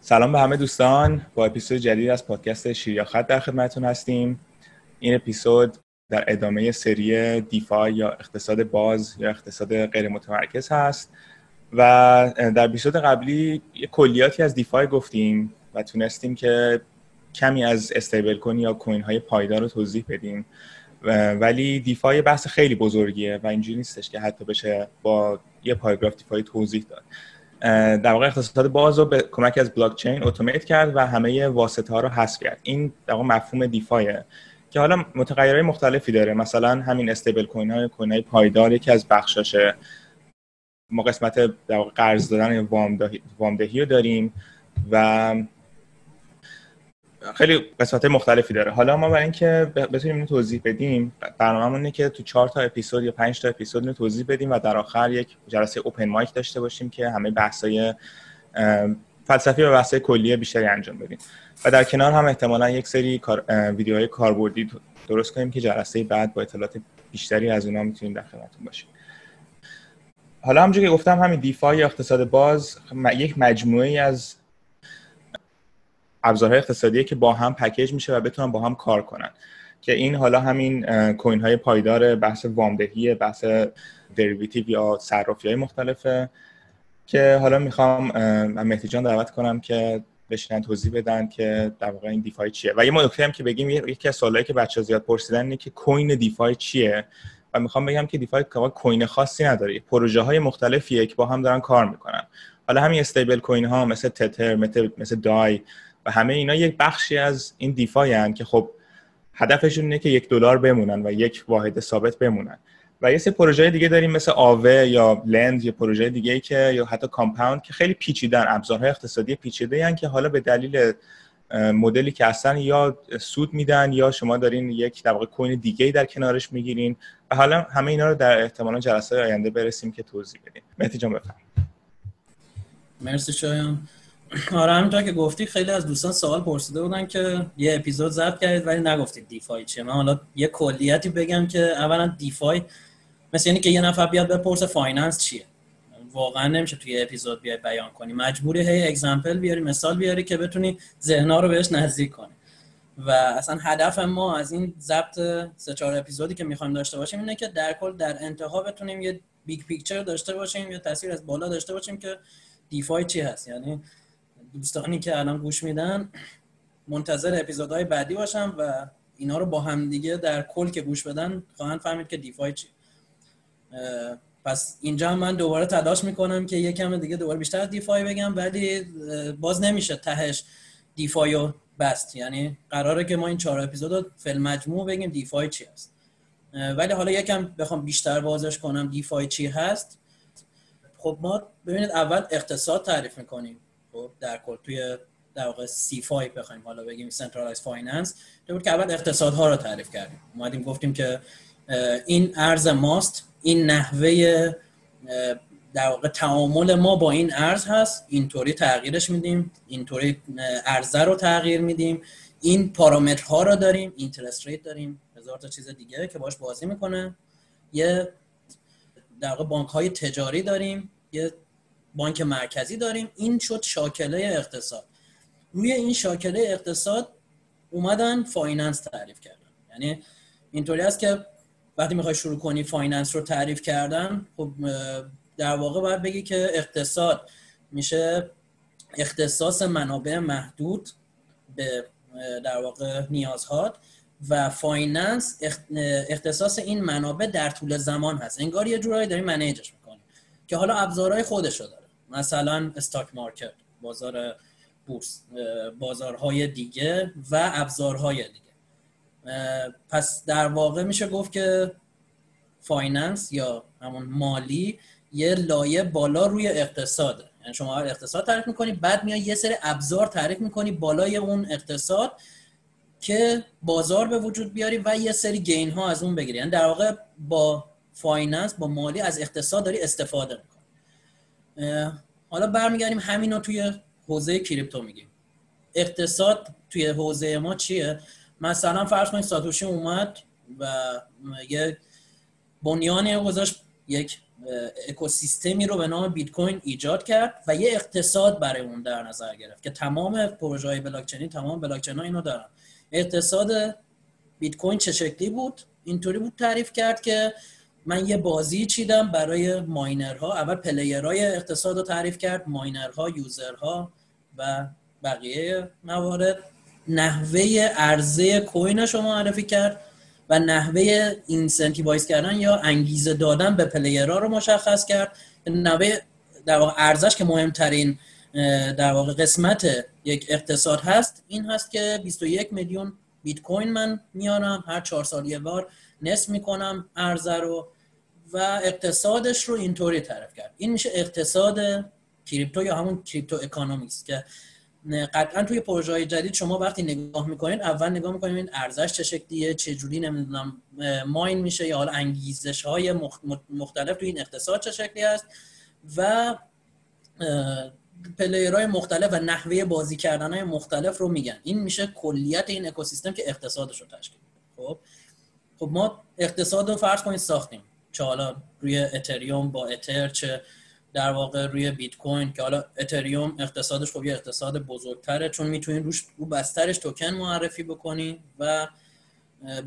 سلام به همه دوستان. با اپیزود جدید از پادکست شیریا خط در خدمتتون هستیم. این اپیزود در ادامه سری دیفای یا اقتصاد باز یا اقتصاد غیر متمرکز هست و در اپیزود قبلی یه کلیاتی از دیفای گفتیم و تونستیم که کمی از استیبل کوین یا کوین های پایدار رو توضیح بدیم ولی دیفای بحث خیلی بزرگیه و اینجوری نیستش که حتی بشه با یه پاراگراف دیفای توضیح داد. در واقع اقتصاد باز رو به کمک از بلاک چین اتومات کرد و همه واسطه ها رو حذف کرد. این در واقع مفهوم دیفایه. که حالا متغیرهای مختلفی داره. مثلا همین استیبل کوین های کوین های پایدار یکی از بخشاشه. ما قسمت در واقع قرض دادن وامدهی رو داریم و خیلی قسمت مختلفی داره. حالا ما برای اینکه بتونیم اینو توضیح بدیم برنامه‌مون اینه که تو چهار تا اپیزود یا پنج تا اپیزود رو توضیح بدیم و در آخر یک جلسه اوپن مایک داشته باشیم که همه بحثای فلسفی و بحثای کلی بیشتری انجام بدیم. و در کنار هم احتمالا یک سری کار، ویدیوهای کاربردی درست کنیم که جلسه بعد با اطلاعات بیشتری از اونها می‌تونیم در خدمتتون باشیم. حالا همونجوری که گفتم همین دیفای اقتصاد باز یک مجموعه از ابزارهای اقتصادی که با هم پکیج میشه و بتونن با هم کار کنن. که این حالا همین کوین های پایدار بحث وامدهی بحث دریویتیو یا صرافی های مختلفه که حالا می‌خوام مهدی جان دعوت کنم که بشینن توضیح بدن که در واقع این DeFi چیه. و یه نکته هم که بگیم یکی از سوالایی که بچه‌ها زیاد پرسیدن اینه که coin DeFi چیه؟ و می‌خوام بگم که DeFi coin خاصی نداره. پروژه های مختلفیه که با هم دارن کار می‌کنن. حالا همین stablecoin ها مثل تتر مثل, مثل دای و همه اینا یک بخشی از این DeFi هن که خب هدفشون اینه که یک دلار بمونن و یک واحد ثابت بمونن. و یه سری پروژه دیگه داریم مثل آوه یا لند یا پروژه دیگه که یا حتی کامپاوند که خیلی پیچیدن ابزارهای اقتصادی پیچیده هن که حالا به دلیل مدلی که اصلا یا سود میدن یا شما دارین یک در واقع کوین دیگه در کنارش می‌گیرین. و حالا همه اینا رو در احتمالا جلسه آینده برسیم که توضیح بدیم. مهدی جان بفرمایید. مرسی شایان. آره همینطور که گفتی خیلی از دوستان سوال پرسیده بودن که یه اپیزود ضبط کردید ولی نگفتید دیفای چیه. من حالا یه کلیتی بگم که اولا دیفای مثل یعنی که یه نفر بیاد بپرسه finance چیه. واقعا نمیشه توی اپیزود بیای بیان کنی. مجبوری هی example بیاری مثال بیاری که بتونی ذهنا رو بهش نزدیک کنی. و اصلا هدف ما از این ضبط سه چهار episodeی که می‌خوایم داشته باشیم اینه که در کل در انتها بتونیم یه big picture داشته باشیم یا تصویر از بالا داشته باشیم که DeFi چی هست. یعنی دوستانی که الان گوش میدن منتظر episodeهای بعدی باشن و اینا رو با هم دیگه در کل که گوش بدن خواهند فهمید که دیفای چی. پس اینجا من دوباره تلاش می‌کنم که یکم دیگه دوباره بیشتر دیفای بگم ولی باز نمیشه تهش دیفای رو بست. یعنی قراره که ما این چهار اپیزود رو فیلم مجموع بگیم دیفای چی هست. ولی حالا یکم بخوام بیشتر بازش کنم دیفای چی هست. خب ما ببینید اول اقتصاد تعریف می‌کنیم. خب در کل توی در واقع CeFi بخوایم حالا بگیم centralized finance بود که اول اقتصادها رو تعریف کردیم. اومدیم گفتیم که این ارز ماست این نحوه در واقع تعامل ما با این ارز هست اینطوری تغییرش میدیم اینطوری ارزه رو تغییر میدیم این پارامترها رو داریم interest rate داریم هزار تا چیز دیگه که باش بازی می‌کنه. یه در واقع بانک های تجاری داریم یه بانک مرکزی داریم. این شد شاکله اقتصاد. روی این شاکله اقتصاد اومدن finance تعریف کردن. یعنی اینطوری است که وقتی می‌خوای شروع کنی finance رو تعریف کردن خب در واقع باید بگی که اقتصاد میشه اختصاص منابع محدود به در واقع نیازهات و finance اختصاص این منابع در طول زمان هست. انگار یه جورایی داری manageش می‌کنی که حالا ابزارهای خودش رو مثلا stock market بازار بورس بازارهای دیگه و ابزارهای دیگه. پس در واقع میشه گفت که finance یا همون مالی یه لایه بالا روی اقتصاده یعنی شما اقتصاد تعریف می‌کنی بعد میای یه سری ابزار تعریف می‌کنی بالای اون اقتصاد که بازار به وجود بیاری و یه سری gain ها از اون بگیری. یعنی در واقع با finance یا مالی از اقتصاد داری استفاده می‌کنی. حالا برمیگردیم همین رو توی حوزه crypto میگیم. اقتصاد توی حوزه ما چیه؟ مثلا فرض کنید ساتوشی اومد و یه بنیانی گذاشت یک ecosystemی رو به نام بیت کوین ایجاد کرد و یه اقتصاد برای اون در نظر گرفت که تمام پروژه های blockchainی تمام بلاکچین ها اینو دارن. اقتصاد بیت کوین چه شکلی بود؟ اینطوری بود تعریف کرد که من یه بازی چیدم برای ماینرها. اول player های اقتصاد رو تعریف کرد ماینرها user ها و بقیه موارد. نحوه عرضه coin ش رو معرفی کرد و نحوه incentivize کردن یا انگیزه دادن به player ها رو مشخص کرد. نحوه در واقع عرضش که مهمترین در واقع قسمت یک اقتصاد هست این هست که 21 میلیون بیت کوین من میارم. هر چهار سال یه بار نصف می‌کنم عرضه رو. و اقتصادش رو اینطوری تعریف کرد. این میشه اقتصاد کریپتو یا همون crypto economics که قطعا توی پروژه های جدید شما وقتی نگاه می‌کنید اول نگاه می‌کنید این عرضش چه شکلیه چه جوری نمی‌دونم mine میشه یا حالا انگیزش های مختلف توی این اقتصاد چه شکلی هست و پلیرهای مختلف و نحوه بازی کردن های مختلف رو میگن. این میشه کلیت این اکوسیستم که اقتصادش رو تشکیل خب؟ خب ما اقتصاد رو فرض کنید ساختیم. چه حالا روی اتریوم با اتر چه در واقع روی بیت کوین که حالا اتریوم اقتصادش خب یه اقتصاد بزرگتره چون می‌تونین روش رو بسترش توکن معرفی بکنی و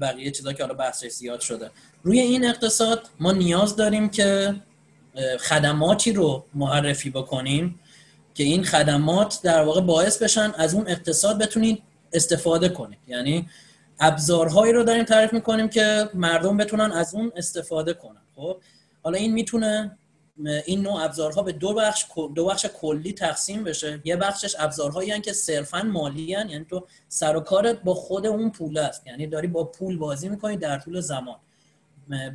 بقیه چیزا که حالا بحثش زیاد شده. روی این اقتصاد ما نیاز داریم که خدماتی رو معرفی بکنیم که این خدمات در واقع باعث بشن از اون اقتصاد بتونید استفاده کنید. یعنی ابزارهایی رو داریم تعریف می‌کنیم که مردم بتونن از اون استفاده کنن. خب حالا این می‌تونه این نوع ابزارها به دو بخش دو بخش کلی تقسیم بشه. یه بخشش ابزارهایی هستند که صرفا مالی هن. یعنی تو سر و کارت با خود اون پول است. یعنی داری با پول بازی می‌کنی در طول زمان.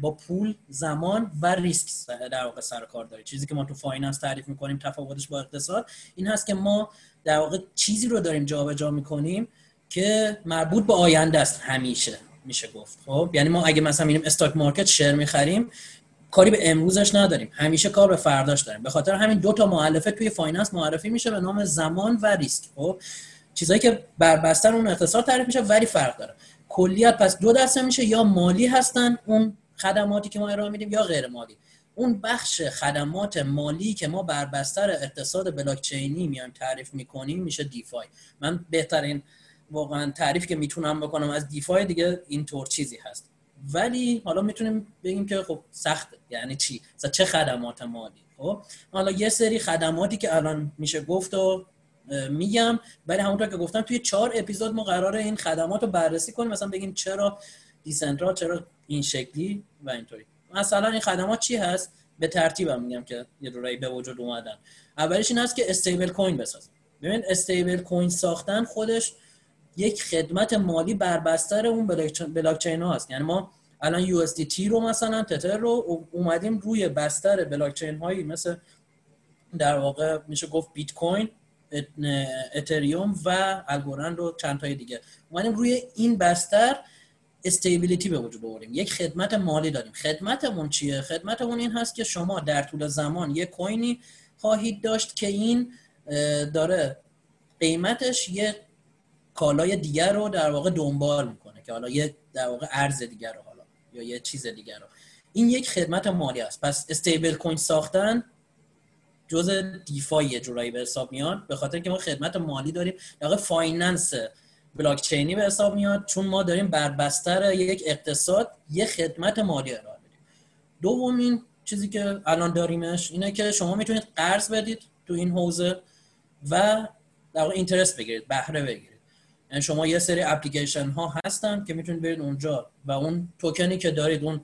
با پول زمان و ریسک در واقع سر و کار داری. چیزی که ما تو finance تعریف می‌کنیم تفاوتش با اقتصاد این هست که ما در واقع چیزی رو داریم جابجا جا می‌کنیم که مربوط به آینده است همیشه میشه گفت. خب یعنی ما اگه مثلا میریم stock market share می‌خریم کاری به امروزش نداریم. همیشه کار به فرداش داریم. به خاطر همین دو تا مؤلفه توی finance معرفی میشه به نام زمان و ریسک. خب چیزایی که بر بستر اون اقتصاد تعریف میشه ولی فرق داره. کلیت پس دو دسته میشه یا مالی هستن اون خدماتی که ما ارائه میدیم یا غیر مالی. اون بخش خدمات مالی که ما بر بستر اقتصاد بلاکچینی میایم تعریف می‌کنیم میشه دیفای. من بهترین واقعا تعریف که می‌تونم بکنم از دیفای دیگه اینطور چیزی هست. ولی حالا می‌تونیم بگیم که خب سخته. یعنی چی؟ چه خدمات مالی؟ خب؟ حالا یه سری خدماتی که الان میشه گفت و میگم ولی همونطور که گفتم توی چهار اپیزود ما قراره این خدمات رو بررسی کنیم. مثلا بگیم چرا دیسنترال چرا این شکلی و اینطوری. مثلا این خدمات چی هست؟ به ترتیبم میگم که یه دورایی به وجود اومدن. اولش این هست که استیبل کوین بسازیم. ببین استیبل کوین ساختن خودش یک خدمت مالی بر بستر اون بلاکچین ها هست یعنی ما الان یو رو مثلا تتر رو اومدیم روی بستر بلاکچین هایی مثل در واقع میشه گفت بیت کوین اتریوم و الگورند رو چند تای دیگه. اومدیم روی این بستر استیبیلیتی به وجود آوریم یک خدمت مالی داریم. خدمتمون چیه؟ خدمتمون این هست که شما در طول زمان یک کوینی خواهید داشت که این داره قیمتش یه کالای دیگر رو در واقع دنبال می‌کنه که حالا یه در واقع ارز دیگر رو حالا یا یه چیز دیگر رو. این یک خدمت مالی است. پس stable coin ساختن جز DeFi یه جورایی به حساب میاد به خاطر که ما خدمت مالی داریم. در واقع finance بلاک چینی به حساب میاد چون ما داریم بر بستر یک اقتصاد یه خدمت مالی ارائه بدیم دومین چیزی که الان داریمش اینه که شما می‌تونید قرض بدید تو این حوزه و در واقع interest بگیرید بهره بگیرید. یعنی شما یه سری اپلیکیشن ها هستن که می‌تونید برید اونجا و اون توکنی که دارید اون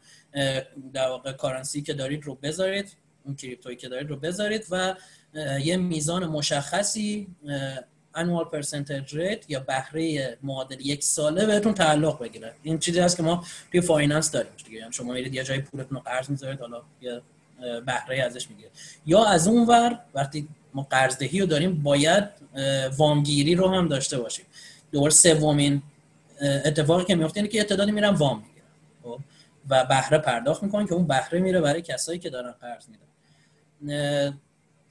در واقع currency که دارید رو بذارید اون کریپتویی که دارید رو بذارید و یه میزان مشخصی annual percentage rate یا بهره معادل یک ساله بهتون تعلق بگیره. این چیزی هست که ما توی finance داریم دیگه. یعنی شما میرید یه جای پولتون رو قرض می‌ذارید حالا یه بهره ازش می‌گیره یا از اون ور وقتی ما قرضدهی رو داریم باید وامگیری رو هم داشته باشیم. دوباره سومین اتفاقی که میفته اینه که تعدادی میرن وام می‌گیرن خب؟ و بهره پرداخت می‌کنن که اون بهره میره برای کسایی که دارن قرض میدن.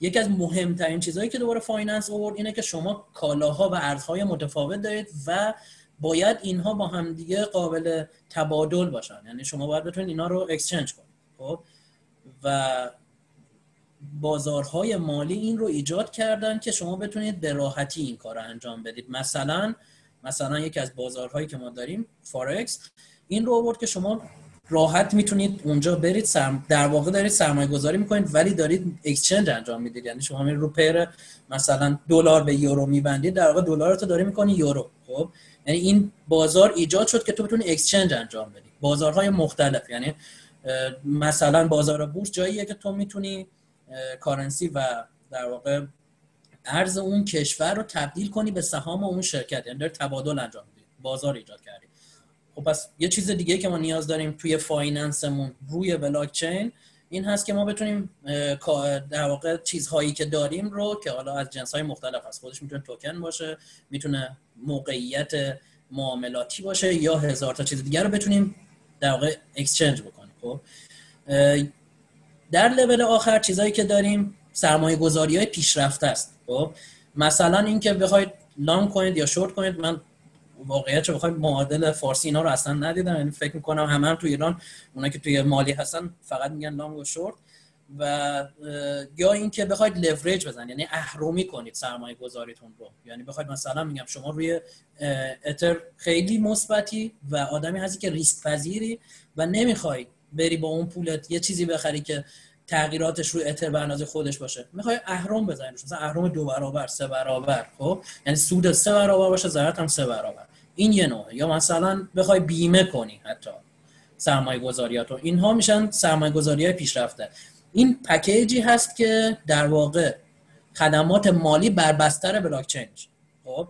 یکی از مهمترین چیزهایی که دوباره finance آورد اینه که شما کالاها و ارزهای متفاوت دارید و باید اینها با همدیگه قابل تبادل باشن. یعنی شما باید بتونید اینا رو exchange کنید خب؟ و بازارهای مالی این رو ایجاد کردن که شما بتونید به راحتی این کار رو انجام بدید. مثلا مثلا یکی از بازارهایی که ما داریم فارکس این رو آورد که شما راحت می‌تونید اونجا برید سرم... در واقع دارید سرمایه گذاری می‌کنید ولی دارید exchange انجام می‌دید. یعنی شما رو pair مثلا دلار به یورو میبندید در واقع دلار تو داری می‌کنی یورو. خب؟ یعنی این بازار ایجاد شد که تو بتونی exchange انجام بدی. بازارهای مختلف. یعنی مثلا بازار بورس جاییه که تو می‌تونی currency و در واقع ارز اون کشور رو تبدیل کنی به سهام اون شرکت. یعنی داری تبادل انجام میدی بازار ایجاد کردی. خب پس یه چیز دیگه که ما نیاز داریم توی finance مون روی بلاک چین این هست که ما بتونیم در واقع چیزهایی که داریم رو که حالا از جنس های مختلف هست. خودش می‌تونه توکن باشه می‌تونه موقعیت معاملاتی باشه یا هزار تا چیز دیگر رو بتونیم در واقع exchange بکنیم. خب؟ در لول آخر چیزهایی که داریم سرمایه گذاری های پیشرفته است. خب مثلا اینکه بخواید لانگ کنید یا شورت کنید من واقعیت چه بخواید معادل فارسی اینا رو اصلا ندیدم. یعنی فکر می‌کنم همه هم توی ایران اونا که توی مالی هستن فقط میگن لانگ و شورت. و یا اینکه بخواید لورج بزنید یعنی اهرمی کنید سرمایه گذاریتون رو. یعنی بخواید مثلا میگم شما روی اتر خیلی مثبتی و آدمی هستی که ریسک پذیری و نمی‌خوای بری با اون پولت یه چیزی بخری که تغییراتش روی اتر به اندازه خودش باشه. می‌خوای اهرم بزنید مثلا اهرم دو برابر سه برابر خب؟ یعنی سود سه برابر باشه ضررت هم سه برابر. این یه نوعه. یا مثلا بخوای بیمه کنی حتی سرمایه گذاریاتو اینها میشن سرمایه گذاری های پیشرفته. این پکیجی هست که در واقع خدمات مالی بر بستر بلاک چین خب؟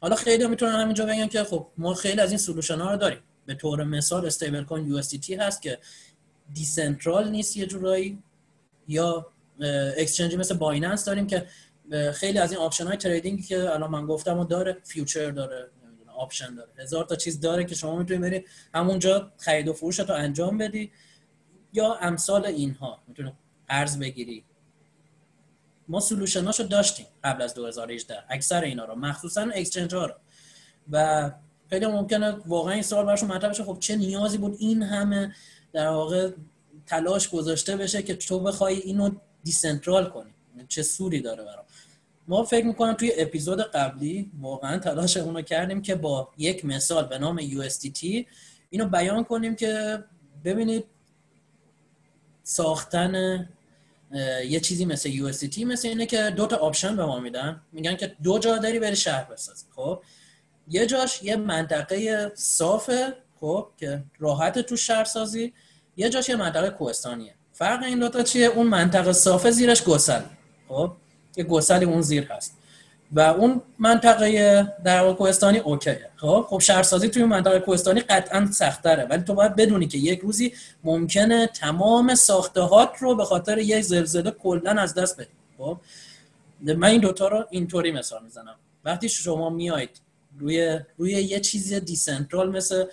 حالا خیلی می‌تونن همینجا بگن که خب ما خیلی از این solution ها رو داریم. به طور مثال stable coin یو هست که decentral نیست یه جورایی یا exchange ی مثل بایننس داریم که خیلی از این option های trading ی که الان من گفتم و داره future داره option داره. هزار تا چیز داره که شما می‌تونید بری همونجا خرید و فروش رو انجام بدی یا امثال اینها. می‌تونید قرض بگیری. ما سولوشناشو داشتیم قبل از 2018 اکثر اینا رو مخصوصا اکسچنج ها رو. و خیلی ممکنه واقعا این سوال براشون مطرح بشه. خب چه نیازی بود این همه در واقع تلاش گذاشته بشه که تو بخوای اینو دیسنترال کنی؟ چه سودی داره برام؟ ما فکر می‌کنم توی اپیزود قبلی واقعا تلاش اونو کردیم که با یک مثال به نام USDT اینو بیان کنیم که ببینید ساختن یه چیزی مثل USDT مثل اینه که دو تا option به ما میدن. میگن که دو جا داری بری شهر بسازی. خب؟ یه جاش یه منطقه صافه خب که راحت تو شهر سازی. یه جاش یه منطقه کوهستانیه. فرق این دوتا چیه؟ اون منطقه صافه زیرش گسله. خب یه گسلی اون زیر هست. و اون منطقه در کوهستانی okay ه. خب خب شهرسازی توی منطقه کوهستانی قطعا سختره ولی تو باید بدونی که یک روزی ممکنه تمام ساختهات رو به خاطر یک زلزله کلا از دست بدی. خب من این دوتا رو اینطوری مثال می‌زنم. وقتی شما میایید روی روی یه چیز decentral مثل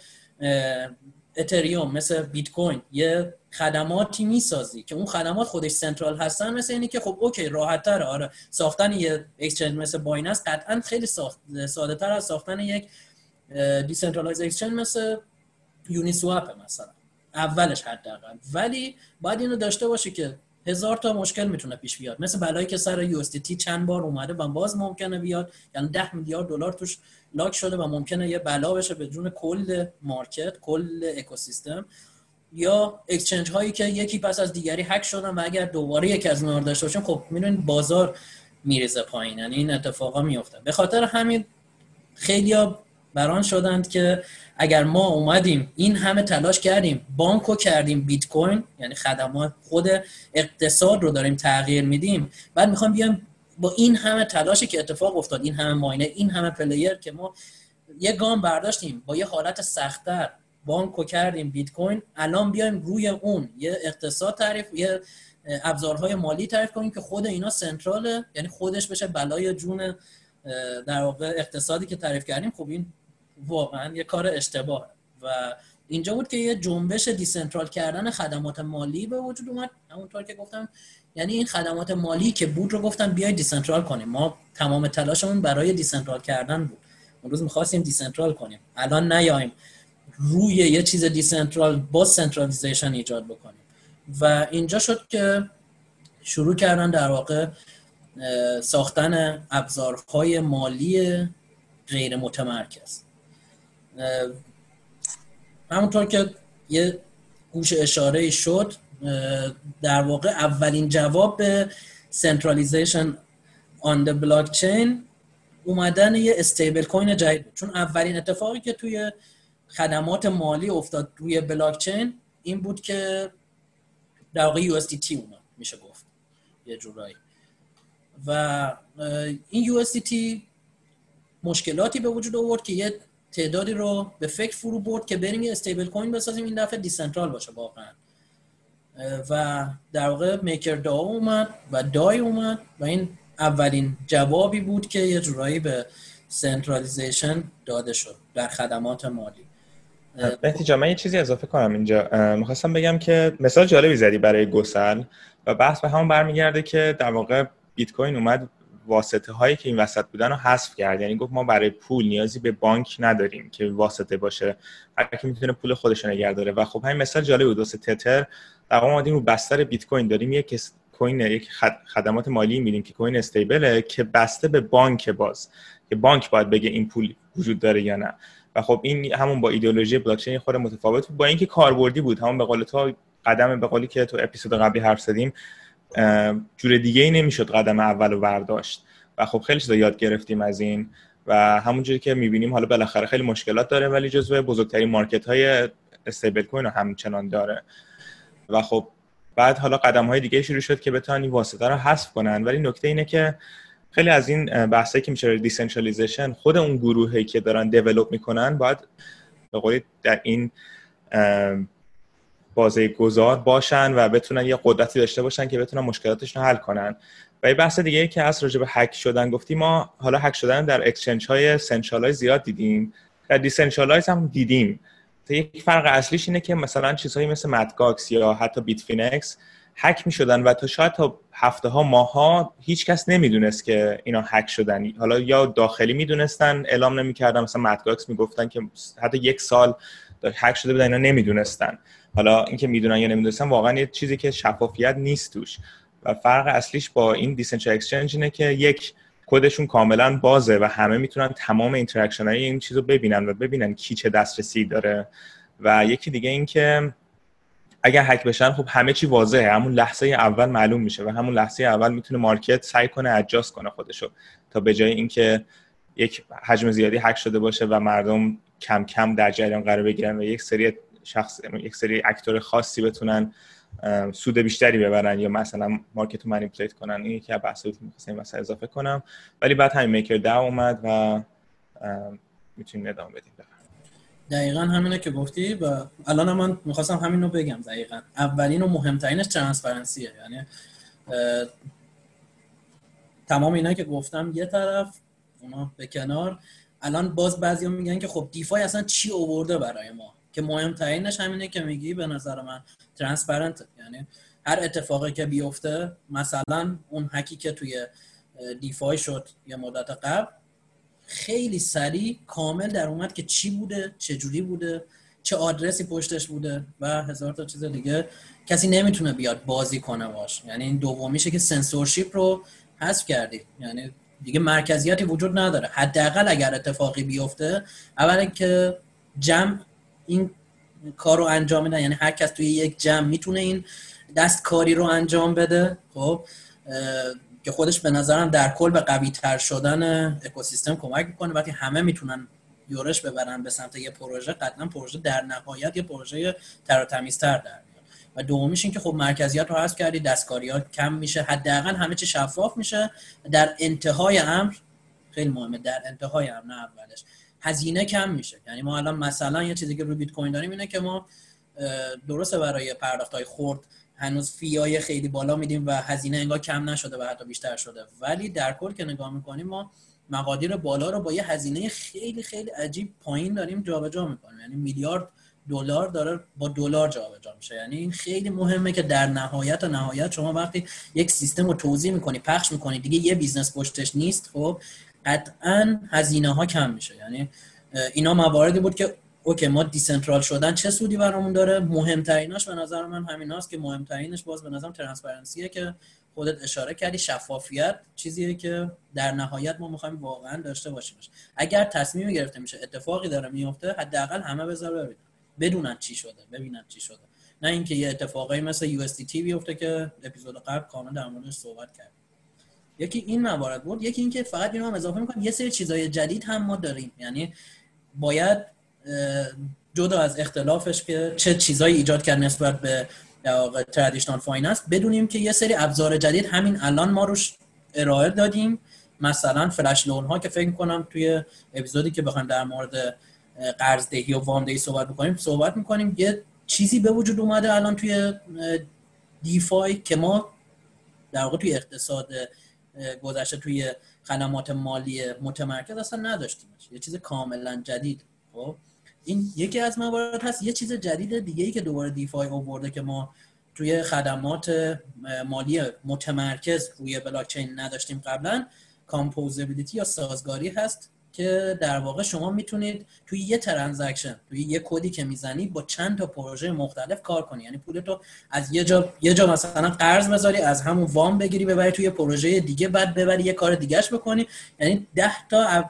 اتریوم مثل بیت کوین یه خدماتی می‌سازی که اون خدمات خودش central هستن مثل اینی که خب okay راحت تره آره ساختن یه exchange مثل بایننس قطعا خیلی ساخت ساده تر از ساختن یک decentralized exchange مثل یونی سواب مثلا. اولش حداقل. ولی باید اینو داشته باشی که هزار تا مشکل می‌تونه پیش بیاد. مثل بلایی که سر یو چند بار اومده و باز ممکنه بیاد. یعنی 10 میلیارد دلار توش lock شده و ممکنه یه بلا بشه به جون کل market کل اکوسیستم. یا exchange هایی که یکی پس از دیگری هک شدن و اگر دوباره یکی از اونها داشته باشیم خب می‌دونید بازار میریزه پایین یعنی این اتفاقا میفته به خاطر همین خیلیا بر آن شدند که اگر ما اومدیم این همه تلاش کردیم بانکو کردیم بیت کوین یعنی خدمات خود اقتصاد رو داریم تغییر میدیم بعد می‌خوام بیایم با این همه تلاشی که اتفاق افتاد این همه miner این همه player که ما یه گام برداشتیم با یه حالت سختتر بانکو کردیم بیت کوین الان بیایم روی اون. یه اقتصاد تعریف یه ابزارهای مالی تعریف کنیم که خود اینا central ه یعنی خودش بشه بلای جون در واقع اقتصادی که تعریف کردیم. خب این واقعا یه کار اشتباه. و اینجا بود که یه جنبش decentral کردن خدمات مالی به وجود اومد. همونطور که گفتم یعنی این خدمات مالی که بود رو گفتم بیاید decentral کنیم. ما تمام تلاشمون برای decentral کردن بود. اون روز می‌خواستیم decentral کنیم. الان نیایم روی یه چیز decentral با centralization ایجاد بکنیم. و اینجا شد که شروع کردن در واقع ساختن ابزارهای مالی غیر متمرکز. همونطور که یه گوش اشاره شد در واقع اولین جواب به centralization on the blockchain اومدن یه stable coin جدید چون اولین اتفاقی که توی خدمات مالی افتاد روی بلاکچین این بود که در واقع USDT اومد میشه گفت یه جورایی. و این USDT مشکلاتی به وجود آورد که یه تعدادی رو به فکر فرو برد که بریم یه stable coin بسازیم این دفعه decentral باشه واقعا. و در واقع MakerDAO اومد و DAI اومد و این اولین جوابی بود که یه جورایی به centralization داده شد در خدمات مالی. مهدی من یه چیزی اضافه کنم اینجا. می‌خواستم بگم که مثال جالبی زدی برای گسل و بحث به همون برمیگرده که در واقع بیت کوین اومد واسطه هایی که این وسط بودن رو حذف کرد. یعنی گفت ما برای پول نیازی به بانک نداریم که واسطه باشه. هر کی می‌تونه پول خودش نگه داره. و خب همین مثال جالب بود. واسه تتر در واقع رو بستر بیت کوین داریم یک کوین یک خدمات مالی میدیم که کوین استیبله که بسته به بانک باز. که بانک باید بگه این پول وجود داره یا نه. و خب این همون با ایدئولوژی بلاکچین خود متفاوت بود. با اینکه کاربردی بود همون به قول تو قدم به قولی که تو اپیزود قبلی حرف زدیم جور دیگه ای نمی‌شد قدم اول رو برداشت. و خب خیلی چیزا یاد گرفتیم از این. و همونجوری که می‌بینیم حالا بالاخره خیلی مشکلات داره ولی جزو بزرگترین مارکت های استیبل کوین رو همچنان داره. و خب بعد حالا قدم های دیگه شروع شد که بتونن این واسطه رو حذف کنن. ولی نکته اینه که خیلی از این بحثایی که میشه decentralization خود اون گروهی که دارن develop می‌کنن باید به در این بازه گذار باشن و بتونن یه قدرتی داشته باشن که بتونن مشکلاتشون رو حل کنن. و یه بحث دیگه که از راجع به هک شدن. گفتیم ما حالا هک شدن در exchange های centralized زیاد دیدیم. در decentralized هم دیدیم. یک فرق اصلیش اینه که مثلا چیزهایی مثل Mt. Gox یا حتی Bitfinex هک می شدن و تا شاید تا هفته ها ماه ها هیچ کس نمی‌دونست که اینا هک شدن. حالا یا داخلی می‌دونستن اعلام نمی‌کردن مثلا Mt. Gox می‌گفتن که حتی یک سال هک شده بودن اینا نمی‌دونستن. حالا اینکه می‌دونن یا نمی‌دونستن واقعا یه چیزی که شفافیت نیست توش. و فرق اصلیش با این decentralized exchange اینه که یک کدشون کاملا بازه و همه می‌تونن تمام interaction های این چیز رو ببینن و ببینن کی چه دسترسی داره. و یکی دیگه این که اگر هک بشن خب همه چی واضحه. همون لحظه اول معلوم میشه و همون لحظه اول می‌تونه مارکت سعی کنه ادجاست کنه خودشو. تا به جای اینکه یک حجم زیادی هک شده باشه و مردم کم کم در جریان قرار بگیرن و یک سری شخص یک سری اکتور خاصی بتونن سود بیشتری ببرن یا مثلا مارکت رو کنن این یکی از بحثایی که مثلا اضافه کنم. ولی بعد همین میکر دا اومد و می‌تونیم ادامه بدیم. دقیقا همینه که گفتی و الان من می‌خواستم همین رو بگم دقیقا. اولین و مهمترینش transparency ه یعنی تمام اینا که گفتم یه طرف اونا به کنار. الان باز بعضی میگن که خب DeFi اصلا چی اوورده برای ما؟ که مهمترینش همینه که میگی به نظر من. transparent یعنی هر اتفاقی که بیفته مثلا اون حکی که توی دیفای شد یه مدت قبل خیلی سریع کامل در اومد که چی بوده چه جوری بوده چه آدرسی پشتش بوده و هزار تا چیز دیگه. کسی نمی‌تونه بیاد بازی کنه باش. یعنی این دومیشه که سنسورشیپ رو حذف کردید یعنی دیگه مرکزیتی وجود نداره. حداقل اگر اتفاقی بیفته اولا که جمع این کار رو انجام میدن. یعنی هر کس توی یک جمع می‌تونه این دستکاری رو انجام بده. خب که خودش به نظرم در کل به قوی تر شدن اکوسیستم کمک می‌کنه. وقتی همه می‌تونن یورش ببرن به سمت یه پروژه قطعا پروژه در نهایت یه پروژه تر و تمیزتر در و دومیش این که خب مرکزیت رو حذف کردی دستکاریات کم میشه. حداقل همه چی شفاف میشه. در انتهای امر خیلی مهمه در انتهای امر نه اولش. هزینه کم میشه. یعنی ما الان مثلا یه چیزی که رو بیت کوین داریم اینه که ما درسته برای پرداخت های خورد هنوز fee های خیلی بالا میدیم و هزینه انگار کم نشده و حتی بیشتر شده. ولی در کل که نگاه می‌کنیم ما مقادیر بالا رو با یه هزینه خیلی خیلی عجیب پایین داریم جابجا می‌کنیم. یعنی میلیارد دلار داره با دلار جابجا میشه. یعنی این خیلی مهمه که در نهایت و نهایت شما وقتی یک سیستم رو توزیع می‌کنی پخش می‌کنی دیگه یه business پشتش نیست خب قطعا هزینه ها کم میشه. یعنی اینا مواردی بود که OK ما decentral شدن چه سودی برامون داره؟ مهمتریناش به نظر من همین هاست که مهمترینش باز به نظرم transparency ه که خودت اشاره کردی شفافیت چیزیه که در نهایت ما می‌خوایم واقعا داشته باشیمش. اگر تصمیم گرفته میشه اتفاقی داره میفته حداقل همه بذار ببینن. بدونن چی شده ببینن چی شده. نه اینکه یه اتفاقی مثل UST بیفته که اپیزود قبل کامل در موردش صحبت کرد یکی این موارد بود یکی اینکه فقط اینو هم اضافه می‌کنم یه سری چیزای جدید هم ما داریم. یعنی باید جدا از اختلافش که چه چیزایی ایجاد کرد نسبت به traditional finance بدونیم که یه سری ابزار جدید همین الان ما روش ارائه دادیم. مثلا flash loan ها که فکر کنم توی اپیزودی که بخوایم در مورد قرضدهی و وامدهی صحبت بکنیم صحبت می‌کنیم یه چیزی به وجود اومده الان توی DeFi که ما در واقع توی اقتصاد گذشته توی خدمات مالی متمرکز اصلا نداشتیمش. یه چیز کاملا جدید. خب؟ این یکی از موارد هست. یه چیز جدید دیگه ای که دوباره DeFi آورده که ما توی خدمات مالی متمرکز روی بلاکچین نداشتیم قبلا composability یا سازگاری هست. که در واقع شما می‌تونید توی یه transaction توی یه کدی که می‌زنی با چند تا پروژه مختلف کار کنی. یعنی پولتو از یه جا یه جا مثلا قرض بذاری از همون وام بگیری ببری توی پروژه دیگه بعد ببری یه کار دیگهش بکنی. یعنی 10 تا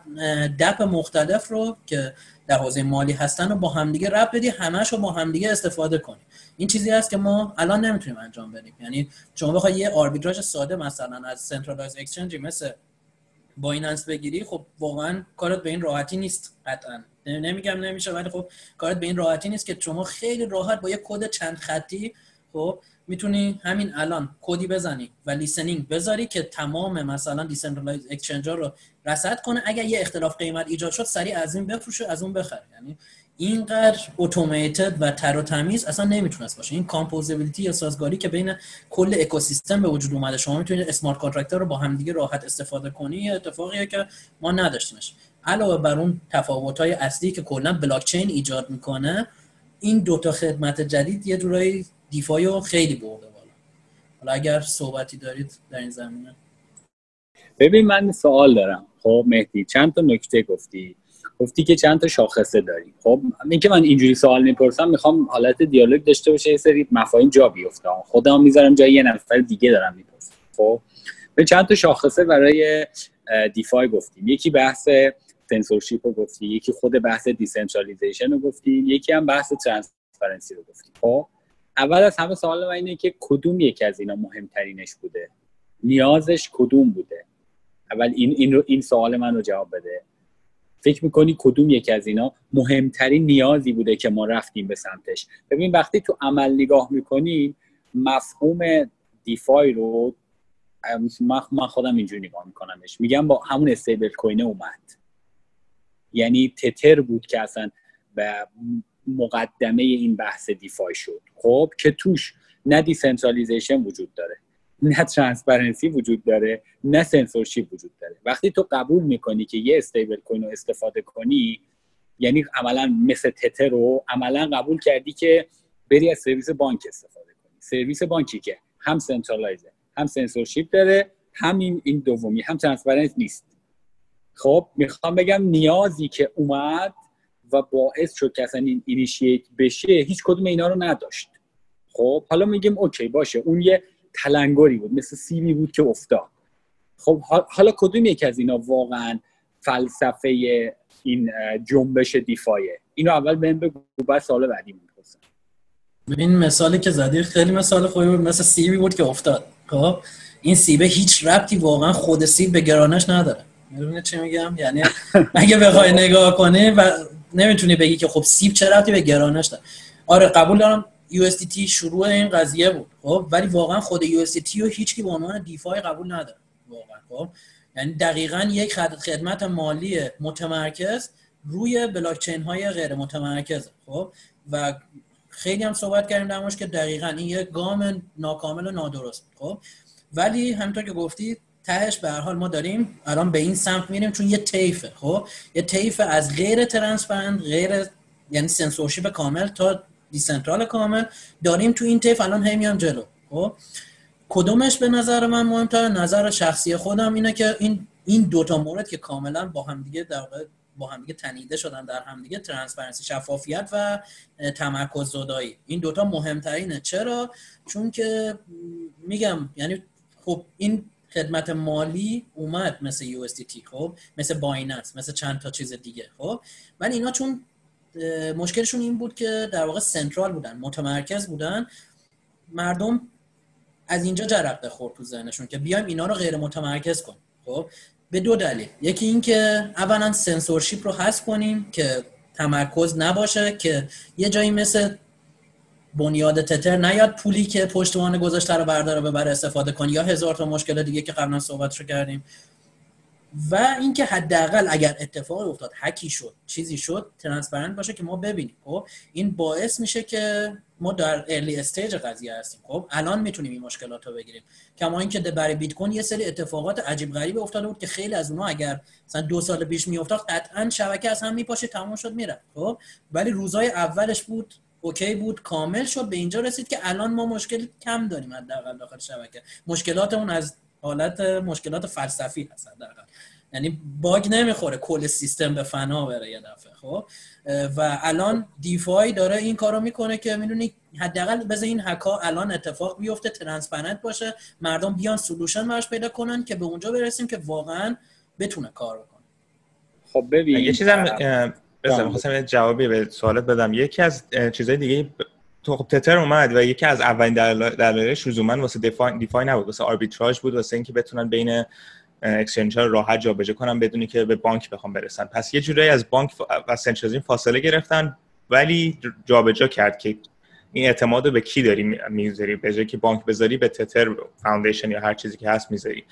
DApp مختلف رو که در حوزه مالی هستن رو با همدیگه ربط بدی همش رو با همدیگه استفاده کنی. این چیزی هست که ما الان نمی‌تونیم انجام بدیم. یعنی شما بخوای یه آربیتراژ ساده مثلا از centralized exchange ی مثل Binance بگیری خب واقعا کارت به این راحتی نیست قطعا. نمیگم نمیشه ولی خب کارت به این راحتی نیست که شما خیلی راحت با یه کد چند خطی خب می‌تونی همین الان کدی بزنی و listening بذاری که تمام مثلا decentralized exchange رو رصد کنه. اگر یه اختلاف قیمت ایجاد شد سریع از این بفروشه از اون بخره یعنی اینقدر automated و تر و تمیز اصلا نمی‌تونست باشه. این composability یا سازگاری که بین کل اکوسیستم به وجود اومده. شما می‌تونید اسمارت کانترکتر رو با همدیگه راحت استفاده کنی. اتفاقیه که ما نداشتیمش. علاوه بر اون تفاوت‌های اصلی که کلا بلاکچین ایجاد می‌کنه این دوتا خدمت جدید یه جورایی دیفایو خیلی برده بالا. حالا اگر صحبتی دارید در این زمینه. ببین من سوال دارم. خب مهدی چند تا نکته گفتی؟ گفتی که چند تا شاخصه داری. خب اینکه من اینجوری سوال می‌پرسم می‌خوام حالت دیالوگ داشته باشه یه سری مفاهیم جا بیفته. خودم می‌ذارم جای یه نفر دیگه دارم می‌پرسم. خب به چند تا شاخصه برای DeFi گفتیم. یکی بحث سنسورشیپ رو گفتی یکی خود بحث decentralization رو گفتیم یکی هم بحث transparency رو گفتیم. خب اول از همه سوال من اینه که کدوم یکی از اینا مهمترینش بوده؟ نیازش کدوم بوده؟ اول این این, این سوال من رو جواب بده. فکر می‌کنی کدوم یکی از اینا مهمترین نیازی بوده که ما رفتیم به سمتش؟ ببین وقتی تو عمل نگاه می‌کنیم مفهوم DeFi رو من خودم اینجوری نگاه میکنمش. میگم با همون stablecoin ه اومد. یعنی تتر بود که اصلا به مقدمه این بحث DeFi شد. خب که توش نه decentralization وجود داره. نه transparency وجود داره نه سنسورشیپ وجود داره. وقتی تو قبول می‌کنی که یه stablecoin رو استفاده کنی یعنی عملا مثل تتر رو عملا قبول کردی که بری از سرویس بانک استفاده کنی. سرویس بانکی که هم centralized ه هم سنسورشیپ داره هم این, دومی هم transparent نیست. خب می‌خوام بگم نیازی که اومد و باعث شد که اصلا این initiate بشه هیچ کدوم اینا رو نداشت. خب حالا میگیم okay باشه اون یه تلنگری بود مثل سیبی بود که افتاد. خب حالا کدوم یک از اینا واقعا فلسفه این جنبش دیفایه؟ اینو اول بهم بگو بعد سال بعدی می‌پرسم این مثالی که زدی خیلی مثال خوبی بود مثل سیبی بود که افتاد. خب این سیبه هیچ ربطی واقعا خود سیب به گرانش نداره. می‌دونی چی میگم؟ یعنی اگه بخوای نگاه کنی و نمی‌تونی بگی که خب سیب چه ربطی به گرانش داره. آره قبول دارم USDT شروع این قضیه بود. خب ولی واقعا خود USDT رو هیچکی به عنوان دیفای قبول نداره. واقعا خب. یعنی دقیقا یک خدمت مالی متمرکز روی بلاکچین های غیر متمرکز. خب و خیلی هم صحبت کردیم در که دقیقا این یک گام ناکامل و نادرست. خب ولی همینطور که گفتی تهش به هر حال ما داریم الان به این سمت میریم چون یه طیفه. خب یه طیف از غیر transparent غیر یعنی سنسورشیپ کامل تا decentral کامل داریم تو این طیف الان هی جلو. خب؟ کدومش به نظر من مهمتر؟ نظر شخصی خودم اینه که این این دوتا مورد که کاملا با هم دیگه در با همدیگه تنیده شدن در همدیگه transparency شفافیت و تمرکز زدایی. این دوتا مهمترینه. چرا؟ چون که میگم یعنی خب این خدمت مالی اومد مثل یو خب؟ مثل بایننس مثل چند تا چیز دیگه خب؟ ولی اینا چون مشکلشون این بود که در واقع سنترال بودن متمرکز بودن. مردم از اینجا جرقه خورد تو ذهنشون که بیایم اینا رو غیر متمرکز کنیم. خب به دو دلیل. یکی این که اولا سنسورشیپ رو حذف کنیم که تمرکز نباشه که یه جایی مثل بنیاد تتر نیاد پولی که پشتوانه گذاشته رو برداره ببره استفاده کنی یا هزار تا مشکل دیگه که قبلا صحبت رو کردیم. و اینکه حداقل اگر اتفاقی افتاد هکی شد چیزی شد transparent باشه که ما ببینیم. خب این باعث میشه که ما در early stage قضیه هستیم. خب الان می‌تونیم این مشکلات رو بگیریم. کما اینکه برای بیت کوین یه سری اتفاقات عجیب غریب افتاده بود که خیلی از اونها اگر مثلا دو سال پیش میافتاد قطعا شبکه از هم میپاشه تمام شد میره خب ولی روزای اولش بود okay بود کامل شد به اینجا رسید که الان ما مشکل کم داریم حداقل داخل شبکه. مشکلاتمون از حالت مشکلات فلسفی هست حداقل. یعنی bug نمی‌خوره کل سیستم به فنا بره یه دفعه خب؟ و الان DeFi داره این کارو می‌کنه که می‌دونی حداقل بذار این هکا الان اتفاق بیفته transparent باشه مردم بیان solution براش پیدا کنن که به اونجا برسیم که واقعا بتونه کار بکنه. خب ببین یه چیزم بذار می‌خواستم جوابی به سوالت بدم. یکی از چیزای دیگه تو خب تتر اومد و یکی از اولین دلایلش لزوما واسه DeFi DeFi نبود واسه arbitrage بود واسه اینکه بتونن بین exchange ها راحت جابجا کنن بدون اینکه به بانک بخوام برسن. پس یه جورایی از بانک و centralization فاصله گرفتن ولی جابجا کرد که این اعتماد رو به کی داری می‌ذاری؟ به جای که بانک بذاری به تتر foundation یا هر چیزی که هست می‌ذاری.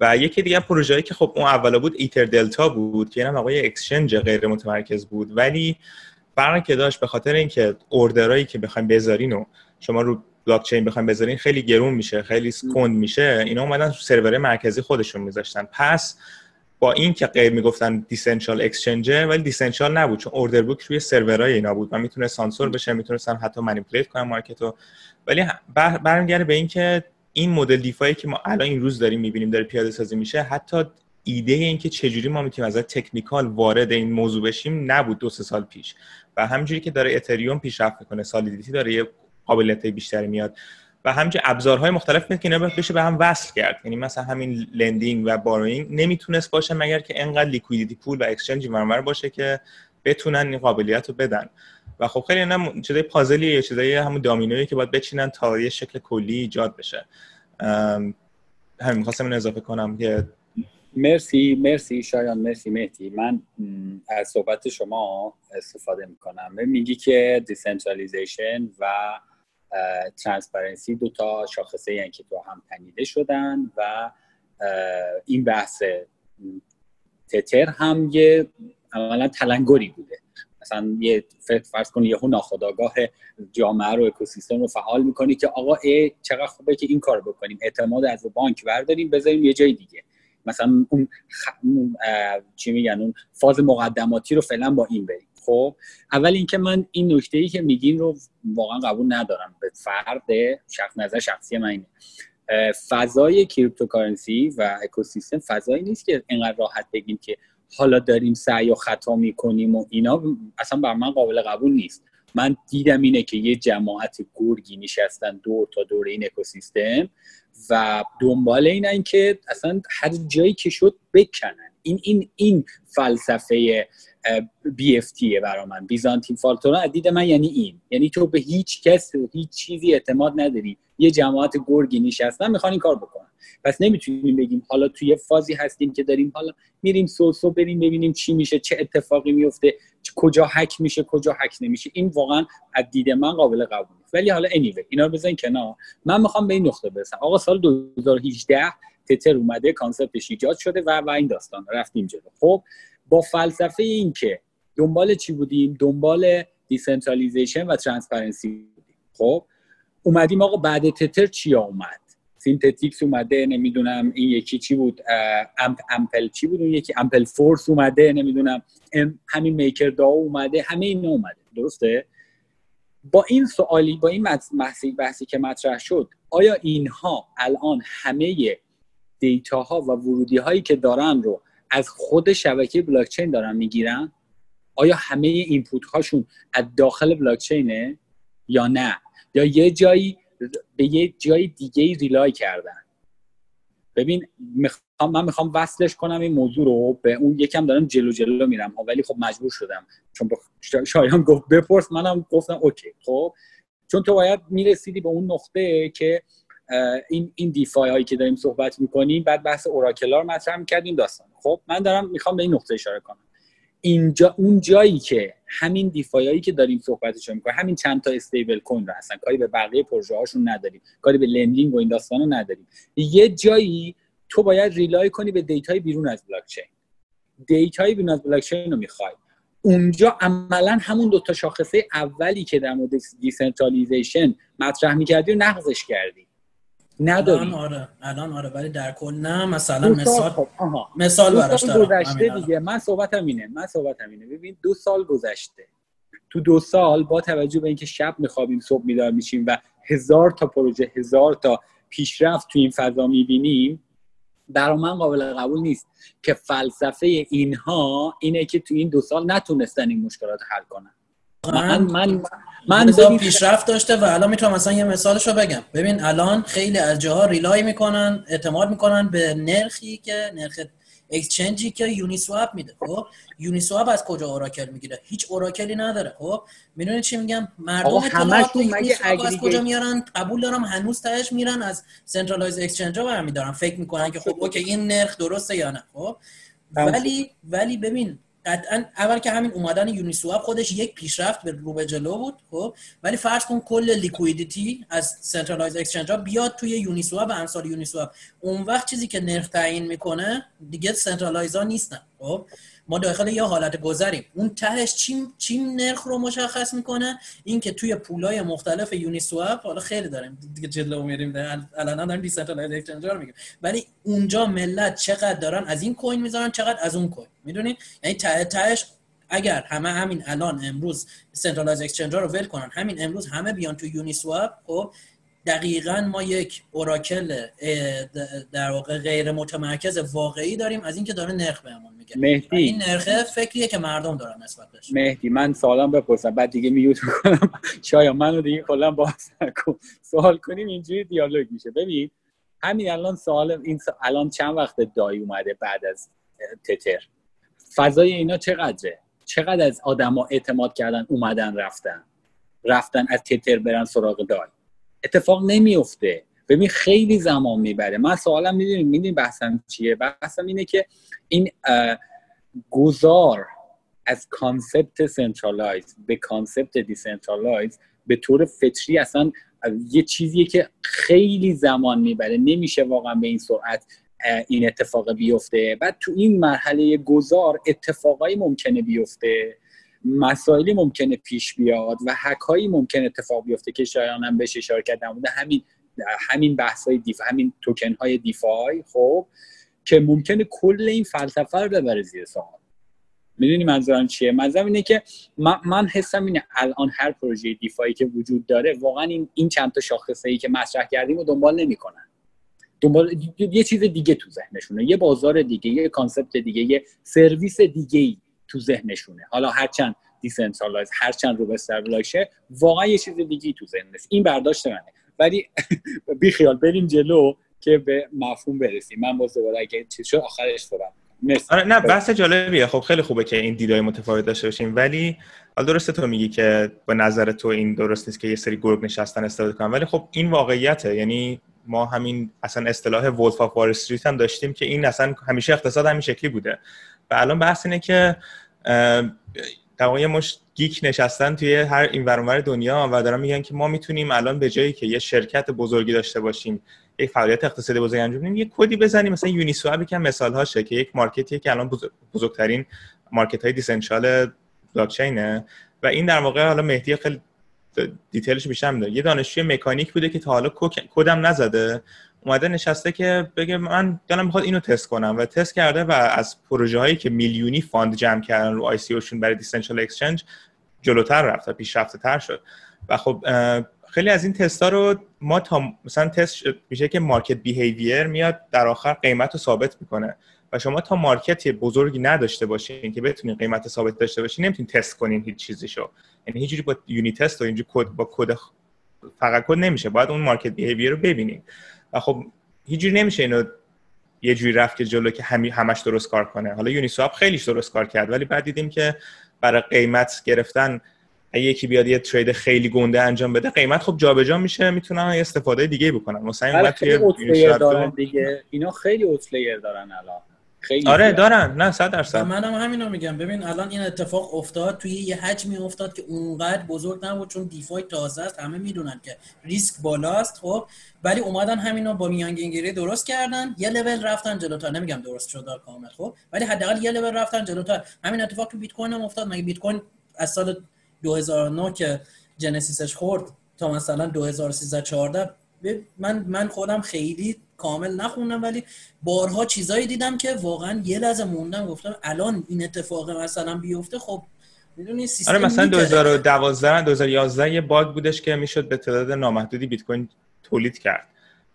و یکی دیگه پروژه‌ای که خب اون اولا بود EtherDelta بود که اینم آقای اکسچنج غیر متمرکز بود. ولی فرقی که داشت به خاطر اینکه order هایی که بخوایم بذارین و شما رو بلاک چین بخوایم بذارین خیلی گرون میشه خیلی کند میشه. اینا اومدن سرور مرکزی خودشون میذاشتن. پس با این که غیر می‌گفتن decentralized exchange ولی decentralized نبود چون order book روی سرورهای اینا بود و می‌تونه سانسور بشه می‌تونستن حتی manipulate کنن market رو. ولی برمیگرده به اینکه این مدل DeFi یی که ما الان این روز داریم می‌بینیم داره پیاده سازی میشه حتی ایده اینکه چجوری ما می‌تونیم از technical وارد این موضوع بشیم نبود دو سه سال پیش. و همینجوری که داره اتریوم پیشرفت می‌کنه Solidity داره یه قابلیت بیشتری میاد. و همچنین ابزارهای مختلف میاد که اینا بشه به هم وصل کرد. یعنی مثلا همین lending و borrowing نمی‌تونست باشه مگر که انقدر liquidity پول و اکسچنج ورور باشه که بتونن این قابلیت رو بدن. و خب خیلی اینا چیزای پازلی یا چیزای همون دامینویی که باید بچینن تا یه شکل کلی ایجاد بشه. همین می‌خواستم این اضافه کنم که مرسی مرسی شایان مرسی مهدی. من از صحبت شما استفاده می‌کنم. میگی که decentralization و transparency دو تا شاخصه یعنی که تو هم تنیده شدن و این بحث تتر هم یه عملا تلنگری بوده. مثلا یه فرض کن یهو ناخودآگاه جامعه رو اکوسیستم رو فعال می‌کنی که آقا ای چقدر خوبه که این کار بکنیم. اعتماد از بانک برداریم بذاریم یه جای دیگه. مثلا اون, خ... چی میگن اون فاز مقدماتی رو فعلا با این بریم. خب اول اینکه من این نکته ای که میگین رو واقعا قبول ندارم. به فرد شخص نظر شخصی من اینه. فضای cryptocurrency و اکوسیستم فضایی نیست که اینقدر راحت بگیم که حالا داریم سعی و خطا می‌کنیم و اینا. اصلا بر من قابل قبول نیست. من دیدم اینه که یه جماعت گرگی نشستن دور تا دور این اکوسیستم و دنبال اینن که اصلا هر جایی که شد بکنن. این این این فلسفه بی اف تیه برا من بیزانتین فالتورا. از دید من یعنی این. یعنی تو به هیچ کس و هیچ چیزی اعتماد نداری. یه جماعت گرگی نشستن می‌خوان این کار بکنن پس نمی‌تونیم بگیم حالا توی یه فازی هستیم که داریم حالا میریم سوسو بریم ببینیم چی میشه چه اتفاقی میفته کجا حک میشه کجا حک نمیشه. این واقعا از دید من قابل قبول ولی حالا anyway اینا رو بزن کنار. من می‌خوام به این نقطه برسم. آقا سال 2018 تتر اومده concept ش ایجاد شده و و این داستان رفتیم جلو. خب با فلسفه این که دنبال چی بودیم؟ دنبال decentralization و transparency بودیم. خب اومدیم آقا بعد تتر چی اومد؟ Synthetix اومده نمی‌دونم این یکی چی بود؟ امپ Ampl چی بود؟ اون یکی Ampleforth اومده نمی‌دونم. همین Maker DAO اومده همه این اومده. درسته؟ با این سوالی با این بحثی, بحثی که مطرح شد آیا اینها الان همه data ها و ورودی هایی که دارن رو از خود شبکه بلاکچین دارن می‌گیرن؟ آیا همه input هاشون از داخل بلاکچینه یا نه؟ یا یه جایی به یه جای دیگه rely کردن؟ ببین من می‌خوام وصلش کنم این موضوع رو به اون یکم دارم جلو جلو میرم ولی خب مجبور شدم. چون شایان گفت بپرس منم گفتم okay. خب؟ چون تو باید می‌رسیدی به اون نقطه که این این DeFi هایی که داریم صحبت می‌کنیم بعد بحث oracle ها رو مطرح می‌کردیم داستان. خب من دارم می‌خوام به این نقطه اشاره کنم. اینجا اون جایی که همین DeFi هایی که داریم صحبتش می‌کنیم همین چند تا stablecoin رو هستن. کاری به بقیه پروژه هاشون نداریم. کاری به lending و این داستان رو نداریم. یه جایی تو باید rely کنی به data ی بیرون از blockchain data ی بیرون از بلاک چین رو می‌خوای. اونجا عملا همون دو تا شاخصه اولی که در مورد decentralization مطرح می‌کردی و نقضش کردی. نداری الان آره. الان آره ولی در کل نه. مثلا مثال خب. مثال براش گذشته دیگه. من صحبتم اینه. من صحبتم اینه. ببین دو سال گذشته. تو دو سال با توجه به اینکه شب میخوابیم صبح بیدار میشیم و هزار تا پروژه هزار تا پیشرفت تو این فضا می‌بینیم در من قابل قبول نیست که فلسفه اینها اینه که تو این دو سال نتونستن این مشکلات حل کنن. من من من پیشرفت داشته و الان می‌تونم مثلا یه مثالش رو بگم. ببین الان خیلی از جاها ریلای می‌کنن اعتماد می‌کنن به نرخی که نرخ اکسچنجی که یونی سواب میده. خب؟ یونی سواب از کجا اوراکل می‌گیره؟ هیچ اوراکلی نداره. خب؟ می‌دونی چی میگم؟ مردم اطلاعات مگه از کجا میارن؟ قبول دارم هنوز تهش میرن از centralized exchange ها برمیدارن. فکر می‌کنن که خب okay این نرخ درسته یا نه؟ خب؟ ولی ولی ببین قطعا اول که همین اومدن Uniswap خودش یک پیشرفت به رو به جلو بود خب. ولی فرض کن کل liquidity از centralized exchange ها بیاد توی Uniswap و امثال Uniswap اون وقت چیزی که نرخ تعیین می‌کنه دیگه centralized ها نیستن خب. ما داخل یه حالت گذریم. اون تهش چیم چیم نرخ رو مشخص می‌کنه؟ این که توی pool ای مختلف Uniswap حالا خیلی داریم دیگه جلو میریم الان داریم decentralized exchange رو میگیم. ولی اونجا ملت چقدر دارن؟ از این coin می‌ذارن چقدر از اون coin. می‌دونید یعنی ته تهش اگر همه همین الان امروز centralized exchange رو ول کنن همین امروز همه بیان تو Uniswap خب دقیقا ما یک oracle در واقع غیر متمرکز واقعی داریم از اینکه داره نرخ بهمون میگه. مهدی. این نرخه فکریه که مردم دارن نسبت بهش. مهدی من سوالم بپرسم. بعد دیگه میوت می‌کنم. شاید منو دیگه کلا باز نکن. سوال کنیم اینجوری دیالوگ میشه. ببین همین الان سوال این الان چند وقت دایی اومده بعد از تتر؟ فضای اینا چقدره؟ چقدر از آدما اعتماد کردن اومدن رفتن؟ رفتن از تتر برن سراغ دای اتفاق نمیفته. ببین خیلی زمان می‌بره. من سوالم می‌دونیم می‌دونیم بحثم چیه؟ بحثم اینه که این گذار از concept centralized به concept decentralized به طور فطری اصلا یه چیزیه که خیلی زمان می‌بره. نمیشه واقعا به این سرعت این اتفاق بیفته. بعد تو این مرحله گذار اتفاقایی ممکنه بیفته. مسائلی ممکنه پیش بیاد و هکایی ممکنه اتفاق بیفته که شایانم بهش اشاره کردم بوده همین همین بحث های DeFi همین توکن های DeFi خب که ممکنه کل این فلسفه رو ببره زیر سوال. می‌دونی منظورم چیه؟ منظورم اینه که من, من حسم اینه الان هر پروژه DeFi یی که وجود داره واقعا این این چند تا شاخصه ای که مطرح کردیم رو دنبال نمی‌کنن. دنبال یه چیز دیگه تو ذهنشونه. یه بازار دیگه یه concept دیگه یه سرویس دیگه ای تو ذهنشونه. حالا هرچند decentralized هرچند رو باشه واقعا یه چیز دیگه تو ذهنش. این برداشت منه. ولی بی خیال بریم جلو که به مفهوم برسیم. من باز دوباره اگه چیز شد آخرش صحبت آره نه بحث جالبیه. خب خیلی خوبه که این دیدای متفاوت داشته باشیم. ولی حالا درسته تو میگی که به نظر تو این درست نیست که یه سری گروه نشستن استفاده کنن. ولی خب این واقعیته. یعنی ما همین اصلا اصطلاح Wolf of هم داشتیم که این اصلا همیشه اقتصاد همین شکلی بوده. و الان بحث اینه که در یه مشت geek نشستن توی هر این ور اون ور دنیا و دارن میگن که ما می‌تونیم الان به جایی که یه شرکت بزرگی داشته باشیم یک فعالیت اقتصادی بزرگ انجام بدیم یه کدی بزنیم. مثلا Uniswap که مثال هاشه که یک market یه که الان بزرگترین market های decentralized blockchain ه و این در واقع حالا مهدی خیلی detail ش بیشتر میده یه دانشجوی مکانیک بوده که تا حالا کدم نزده. اومده نشسته که بگه من دلم می‌خواد اینو تست کنم و تست کرده و از پروژه هایی که میلیونی fund جمع کردن رو ICO شون برای decentralized exchange جلوتر رفت و پیشرفته تر شد. و خب خیلی از این تستا رو ما تا مثلا تست میشه که market behavior میاد در آخر قیمت رو ثابت می‌کنه. و شما تا market بزرگی نداشته باشین که بتونین قیمت ثابت داشته باشین نمی‌تونین تست کنین هیچ چیزیشو. یعنی هیچ با unit test و اینجوری کد با کد فقط کد نمیشه. باید اون market behavior رو ببینیم و خب هیچ نمیشه اینو یه جوری رفت که جلو که همی همش درست کار کنه. حالا Uniswap خیلیش درست کار کرد ولی بعد دیدیم که برای قیمت گرفتن اگه یکی بیاد یه ترید خیلی گنده انجام بده قیمت خب جابجا میشه می‌تونن استفاده دیگه بکنن. مثلا توی دارن دیگه. اینا خیلی اوتلایر دارن الان. خیلی آره دارن. نه صد درصد. منم همینو میگم. ببین الان این اتفاق افتاد توی یه حجمی افتاد که اونقدر بزرگ نبود چون دیفای تازه است همه می‌دونن که ریسک بالاست خب. ولی اومدن همینو با میانگینگیری درست کردن. یه لول رفتن جلوتر نمیگم درست شد کامل خب. ولی حداقل یه لول رفتن جلوتر همین اتفاق تو بیت کوین هم افتاد. مگه بیت کوین از سال 2009 که جنسیسش خورد تا مثلا 2013 14 من من خودم خیلی کامل نخوندم ولی بارها چیزایی دیدم که واقعا یه لحظه موندم گفتم الان این اتفاق مثلا بیفته خب می‌دونی سیستم آره مثلا 2012 2011 یه باگ بودش که می‌شد به تعداد نامحدودی بیت کوین تولید کرد.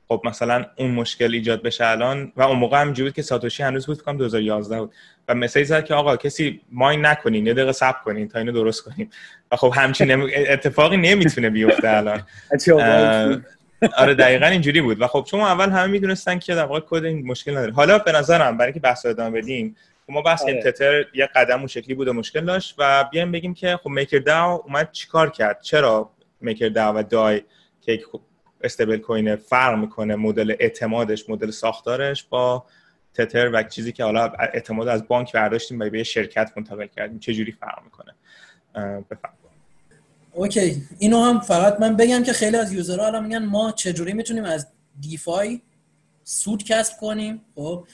خب مثلا اون مشکل ایجاد بشه الان و اون موقع هم بود که ساتوشی هنوز بود فکر 2011 بود. و مسیج زد که آقا کسی ماین نکنین یه دقیقه صبر کنین تا اینو درست کنیم. و خب همچین اتفاقی نمی‌تونه بیفته الان. آره دقیقا اینجوری بود. و خب چون اول همه می‌دونستن که در واقع کد این مشکل نداره. حالا به نظرم برای اینکه بحث ادامه بدیم خب ما بحث آره. تتر یه قدم اون شکلی بود و مشکل داشت و بیایم بگیم که خب میکر داو اومد چیکار کرد؟ چرا میکر داو و دای که استیبل کوین فرق می‌کنه مدل اعتمادش مدل ساختارش با تتر و چیزی که حالا اعتماد از بانک برداشتیم و به شرکت منتقل کردیم؟ چه جوری فرق می‌کنه؟ بفرمایید. اوکی. اینو هم فقط من بگم که خیلی از یوزرها الان میگن ما چجوری می‌تونیم از دیفای سود کسب کنیم خب؟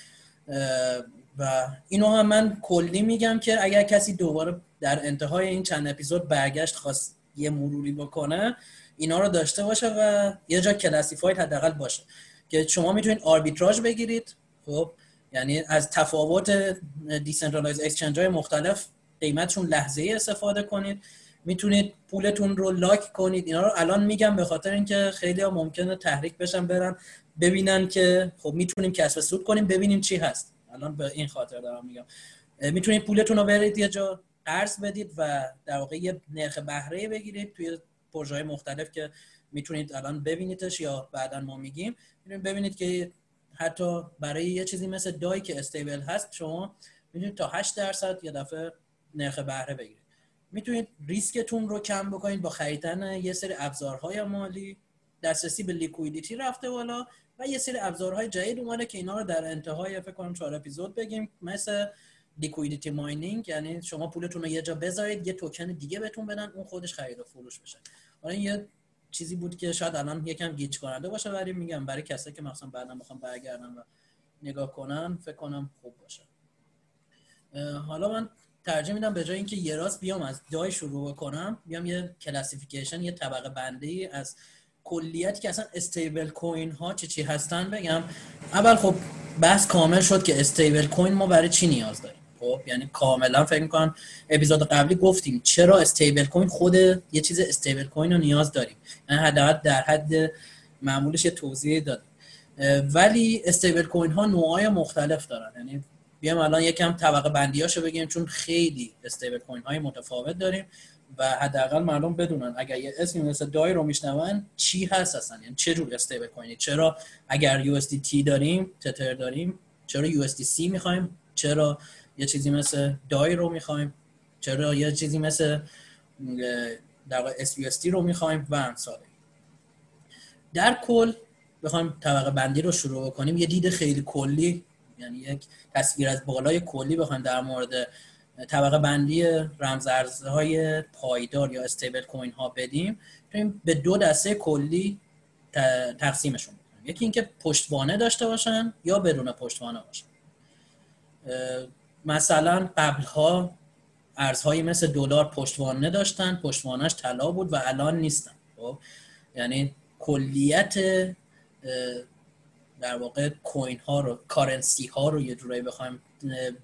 و اینو هم من کلی میگم که اگر کسی دوباره در انتهای این چند اپیزود برگشت خواست یه مروری بکنه اینا رو داشته باشه و یه جا کلاسیفاید حداقل باشه. که شما می‌تونید آربیتراژ بگیرید خب؟ یعنی از تفاوت decentralized exchange های مختلف قیمتشون لحظه ای استفاده کنید. می‌تونید پولتون رو lock کنید. اینا رو الان میگم به خاطر اینکه خیلی ها ممکنه تحریک بشن برن ببینن که خب می‌تونیم کسب سود کنیم ببینیم چی هست. الان به این خاطر دارم میگم. می‌تونید پولتون رو برید یه جا قرض بدید و در واقع یه نرخ بهره بگیرید توی پروژه مختلف که می‌تونید الان ببینیدش یا بعدا ما میگیم. می‌تونید ببینید که حتی برای یه چیزی مثل دای که stable هست شما می‌تونید تا 8 درصد یه دفعه نرخ بهره بگیرید. می‌تونید ریسکتون رو کم بکنید با خریدن یه سری ابزارهای مالی. دسترسی به liquidity رفته بالا و یه سری ابزارهای جدید اومده که اینا رو در انتهای فکر کنم چهار اپیزود بگیم. مثل liquidity mining یعنی شما پولتون رو یه جا بذارید یه توکن دیگه بهتون بدن اون خودش خرید و فروش بشه. حالا یه چیزی بود که شاید الان یکم گیج کننده باشه ولی میگم برای کسایی که مثلا بعدا می‌خوام برگردن و نگاه کنن فکر کنم خوب باشه. حالا من ترجیح میدم به جای اینکه یه راست بیام از دای شروع کنم بیام یه classification یه طبقه بندی از کلیتی که اصلا stablecoin ها چه چی هستن بگم. اول خب بحث کامل شد که stablecoin ما برای چی نیاز داریم؟ خب یعنی کاملا فکر می‌کنم اپیزود قبلی گفتیم چرا استیبل کوین خود یه چیز استیبل کوین رو نیاز داریم. یعنی حداقل در حد معمولش یه توضیح دادیم. ولی استیبل کوین ها نوعای مختلف دارن. یعنی بیام الان یکم طبقه بندیاشو بگیم چون خیلی استیبل کوین های متفاوت داریم و حداقل مردم بدونن اگر یه اسمی مثل دای رو میشنون چی هست اصلا؟ یعنی چه جور استیبل کوینی چرا اگر USDT داریم تتر داریم چرا USDC می‌خوایم؟ چرا یه چیزی مثل دای رو می‌خوایم؟ چرا یه چیزی مثل در واقع SUSD رو می‌خوایم؟ و امثاله در کل بخوایم طبقه بندی رو شروع کنیم یه دید خیلی کلی یعنی یک تصویر از بالای کلی بخوایم در مورد طبقه بندی رمزارزهای پایدار یا استیبل کوین ها بدیم به دو دسته کلی تقسیمشون کنیم یکی اینکه پشتوانه داشته باشن یا بدون پشتوانه باشن. مثلا قبلها ارزهایی مثل دلار پشتوانه داشتن پشتوانش طلا بود و الان نیستن. خب یعنی کلیت در واقع کوین ها رو کارنسی ها رو یه جورایی بخوایم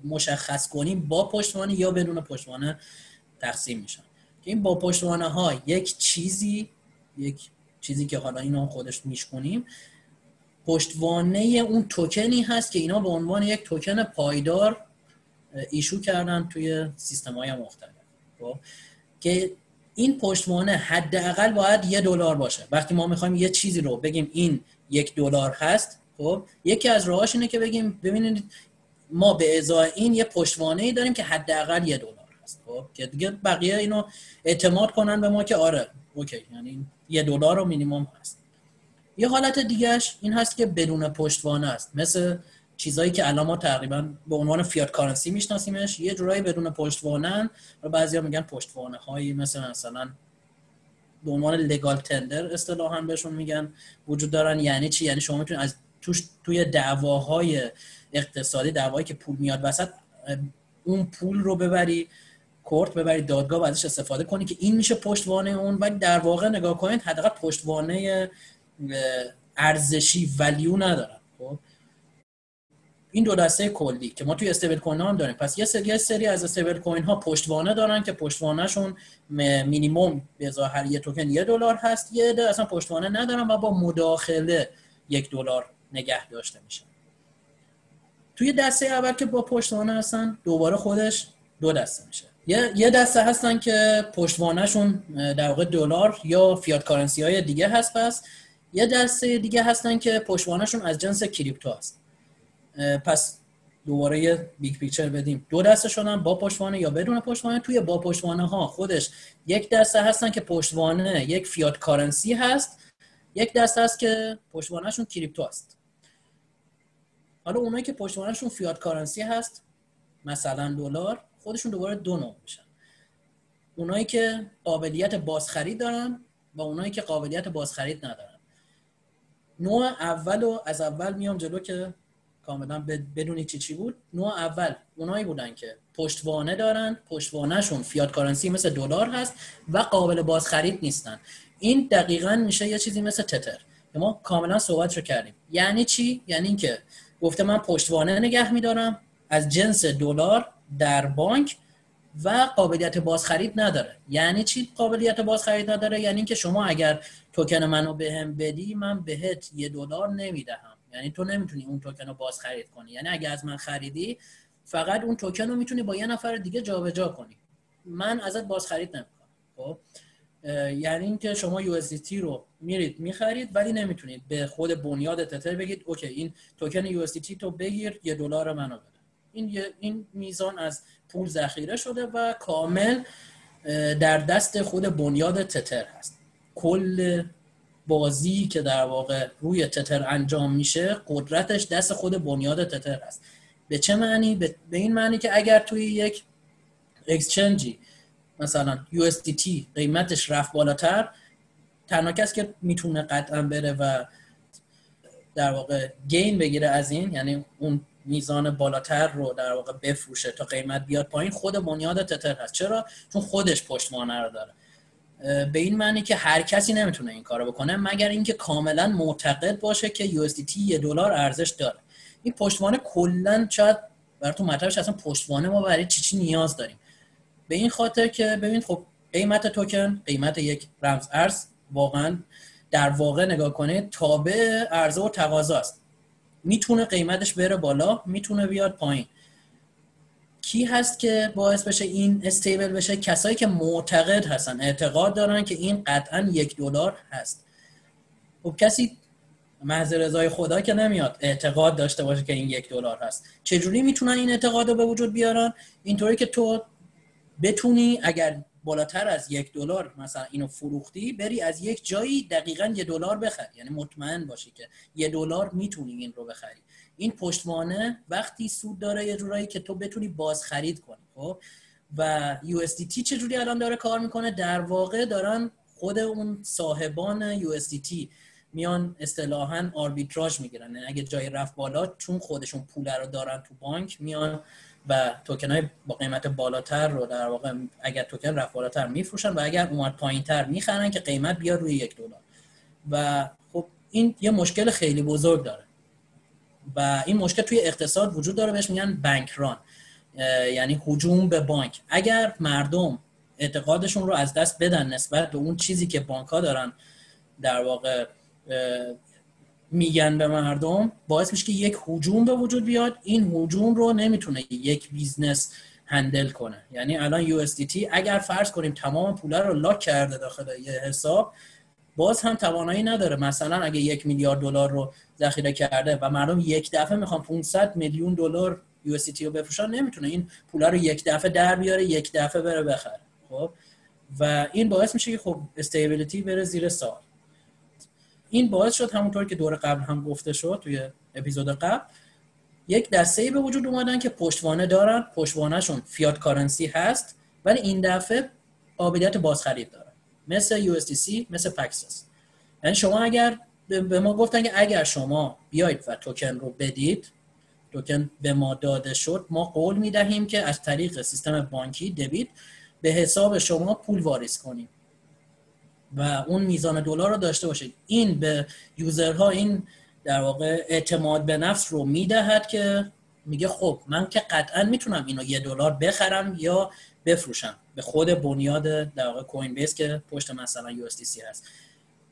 مشخص کنیم با پشتوانه یا بدون پشتوانه تقسیم میشن. این با پشتوانه ها یک چیزی یک چیزی که حالا اینو خودش میشکنیم پشتوانه اون توکنی هست که اینا به عنوان یک توکن پایدار ایشو کردن توی سیستم های مختلف. خب؟ که این پشتوانه حداقل باید یه دلار باشه. وقتی ما می‌خوایم یه چیزی رو بگیم این یک دلار هست خب یکی از راهاش اینه که بگیم ببینید ما به ازای این یه پشتوانه ای داریم که حداقل یه دلار هست خب؟ که دیگه بقیه اینو اعتماد کنن به ما که آره اوکی یعنی یه دلار رو مینیمم هست. یه حالت دیگهش این هست که بدون پشتوانه است. مثل چیزایی که الان ما تقریبا به عنوان فیات کارنسی میشناسیمش یه جورایی بدون پشتوانه و بعضیا میگن پشتوانه هایی مثل مثلا به عنوان لگال تندر اصطلاحا بهشون میگن وجود دارن یعنی چی؟ یعنی شما می‌تونید از توش توی دعواهای اقتصادی دعوایی که پول میاد وسط اون پول رو ببری کورت ببری دادگاه و ازش استفاده کنی که این میشه پشتوانه اون. ولی در واقع نگاه کنید حداقل پشتوانه ارزشی ولیو ندارن خب؟ این دو دسته کلی که ما توی استیبل کوین ها هم داریم. پس یه سری سری از استیبل کوین ها پشتوانه دارن که پشتوانهشون مینیمم به هر یه توکن یه دلار هست یه ده اصلا پشتوانه ندارن و با مداخله یک دلار نگه داشته میشه. توی دسته اول که با پشتوانه هستن دوباره خودش دو دسته میشه. یه دسته هستن که پشتوانهشون در واقع دلار یا fiat currency های دیگه هست پس یه دسته دیگه هستن که پشتوانهشون از جنس crypto هست. پس دوباره یه big picture بدیم. دو دسته شدن با پشتوانه یا بدون پشتوانه. توی با پشتوانه ها خودش یک دسته هستن که پشتوانه یک fiat currency هست یک دسته هست که پشتوانهشون کریپتو هست. حالا اونایی که پشتوانهشون فیات کارنسی هست مثلا دلار خودشون دوباره دو نوع میشن. اونایی که قابلیت بازخرید دارن و اونایی که قابلیت بازخرید ندارن. نوع اول و از اول میام جلو که کاملا بدونی چی چی بود. نوع اول اونایی بودن که پشتوانه دارن پشتوانهشون فیات کارنسی مثل دلار هست و قابل بازخرید نیستن. این دقیقا میشه یه چیزی مثل تتر. ما کاملا صحبت رو کردیم. یعنی چی؟ یعنی اینکه گفته من پشتوانه نگه میدارم. از جنس دلار در بانک و قابلیت بازخرید نداره. یعنی چی قابلیت بازخرید نداره؟ یعنی اینکه شما اگر توکن منو بهم به بدی من بهت یه دلار نمی‌دهم. یعنی تو نمی‌تونی اون توکن رو بازخرید کنی. یعنی اگر از من خریدی فقط اون توکن رو می‌تونی با یه نفر دیگه جابجا جا کنی. من ازت بازخرید نمی‌کنم. خب؟ یعنی اینکه شما یو رو میرید می‌خرید ولی نمی‌تونید. به خود بنیاد تتر بگید اوکی این توکن یو تو بگیر یه دلار منو بده. این این میزان از پول ذخیره شده و کامل در دست خود بنیاد تتر هست. کل بازی که در واقع روی تتر انجام میشه قدرتش دست خود بنیاد تتر هست. به چه معنی؟ به این معنی که اگر توی یک اکسچنجی مثلا USDT قیمتش رفت بالاتر تنها کسی که می‌تونه قطعا بره و در واقع گین بگیره از این یعنی اون میزان بالاتر رو در واقع بفروشه تا قیمت بیاد پایین خود بنیاد تتر هست. چرا؟ چون خودش پشتوانه رو داره. به این معنی که هر کسی نمی‌تونه این کارو بکنه مگر اینکه کاملا معتقد باشه که USDT یه دلار ارزش داره. این پشتوانه کلا شاید براتون مطرحش اصلا پشتوانه ما برای چی چی نیاز داریم؟ به این خاطر که ببین خب قیمت توکن قیمت یک رمز ارز واقعا در واقع نگاه کنه تابع عرضه و تقاضا است. می‌تونه قیمتش بره بالا می‌تونه بیاد پایین. کی هست که باعث بشه این استیبل بشه؟ کسایی که معتقد هستن اعتقاد دارن که این قطعا یک دلار هست. خب کسی محض رضای خدا که نمیاد اعتقاد داشته باشه که این یک دلار هست. چجوری می‌تونن این اعتقاد رو به وجود بیارن؟ اینطوری که تو بتونی اگر بالاتر از یک دلار مثلا اینو فروختی بری از یک جایی دقیقا یه دلار بخری. یعنی مطمئن باشی که یه دلار می‌تونی این رو بخری. این پشتوانه وقتی سود داره یه جورایی که تو بتونی باز خرید کنی خب؟ و USDT چجوری الان داره کار می‌کنه؟ در واقع دارن خود اون صاحبان USDT میان اصطلاحا آربیتراژ می‌گیرن. یعنی اگه جای رفت بالا چون خودشون پول رو دارن تو بانک میان و توکن های با قیمت بالاتر رو در واقع اگر توکن رفت بالاتر میفروشن و اگر اومد پایین تر می‌خرن که قیمت بیاد روی یک دلار. و خب این یه مشکل خیلی بزرگ داره. و این مشکل توی اقتصاد وجود داره بهش میگن بانک ران. یعنی هجوم به بانک. اگر مردم اعتقادشون رو از دست بدن نسبت به اون چیزی که بانک ها دارن در واقع میگن به مردم باعث میشه که یک هجوم به وجود بیاد. این هجوم رو نمی‌تونه یک business handle کنه. یعنی الان USDT اگر فرض کنیم تمام پوله رو lock کرده داخل یه حساب باز هم توانایی نداره. مثلا اگه یک میلیارد دلار رو ذخیره کرده و مردم یک دفعه می‌خوان 500 میلیون دلار USDT رو بفروشن نمی‌تونه این پولا رو یک دفعه در بیاره یک دفعه بره بخره. خب؟ و این باعث میشه که خب stability بره زیر سوال این باعث شد همونطور که دور قبل هم گفته شد توی اپیزود قبل یک دسته به وجود اومدن که پشتوانه دارن پشتوانهشون fiat currency هست ولی این دفعه قابلیت بازخرید دارن. مثل USDC مثل Paxos یعنی شما اگر به ما گفتن که اگر شما بیاید و توکن رو بدید توکن به ما داده شد ما قول می‌دهیم که از طریق سیستم بانکی debit به حساب شما پول واریز کنیم. و اون میزان دلار رو داشته باشید این به یوزرها این در واقع اعتماد به نفس رو می‌دهد که میگه خب من که قطعا می‌تونم اینو یه دلار بخرم یا بفروشم. به خود بنیاد در واقع کوین بیس که پشت مثلا یو هست.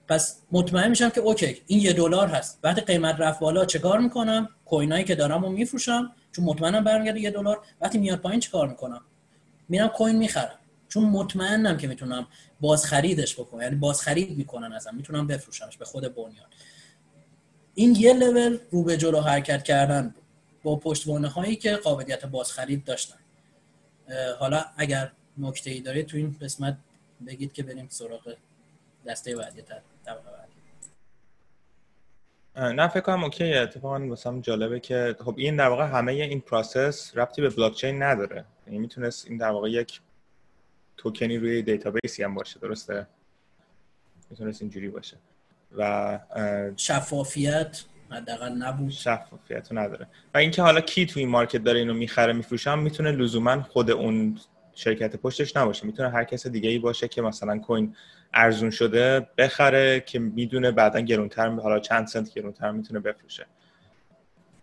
پس مطمئن میشم که اوکی این یه دلار هست. وقتی قیمت رفت بالا چه می‌کنم؟ کوینایی که دارم رو میفروشم چون مطمئنم برمیگرده یه دلار. وقتی میاد پایین چیکار می‌کنم؟ میرم coin می‌خرم. چون مطمئنم که می‌تونم باز خریدش بکنم یعنی باز خرید می‌کنن ازم. می‌تونم بفروشمش به خود بنیاد این یه لول رو به جلو حرکت کردن با پشتوانه هایی که قابلیت باز خرید داشتن حالا اگر نکته ای دارید تو این قسمت بگید که بریم سراغ دسته بعدی نه فکر کنم okay. اتفاقا واسم جالبه که خب این در واقع همه این process ربطی به بلاک چین نداره. یعنی می‌تونست این در واقع یک توکنی روی database ی هم باشه درسته؟ می‌تونست اینجوری باشه. و شفافیت حداقل نبود. شفافیت نداره. و اینکه حالا کی توی این market داره اینو می‌خره میفروشه هم می‌تونه لزوما خود اون شرکت پشتش نباشه. می‌تونه هر کس دیگه ای باشه که مثلا coin ارزون شده بخره که می‌دونه بعدا گرونتر حالا چند سنت گرونتر می‌تونه بفروشه.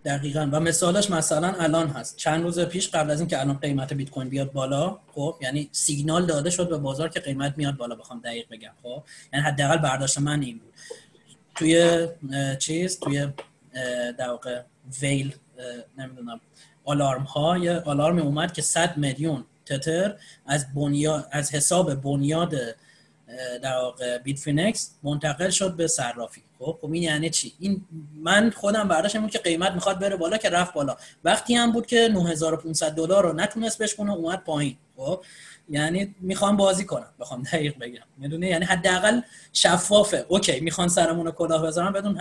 دقیقا. و مثالش مثلا الان هست. چند روز پیش قبل از اینکه الان قیمت بیت کوین بیاد بالا خب یعنی سیگنال داده شد به بازار که قیمت میاد بالا بخوام دقیق بگم خب. یعنی حداقل برداشت من این بود. توی چیز توی در واقع whale نمی‌دونم آلارم ها یه آلارم اومد که 100 میلیون تتر از بنیاد از حساب بنیاد در واقع بیت فینکس منتقل شد به صرافی. خب خب این یعنی چی؟ این من خودم برداشتم بود که قیمت می‌خواد بره بالا که رفت بالا. وقتی هم بود که 9500 دلار رو نتونست بشکنه اومد پایین. خب یعنی می‌خوام بازی کنم. بخوام دقیق بگم. می‌دونی؟ یعنی حداقل شفافه. اوکی می‌خوان سرمون کلاه بذارن بدون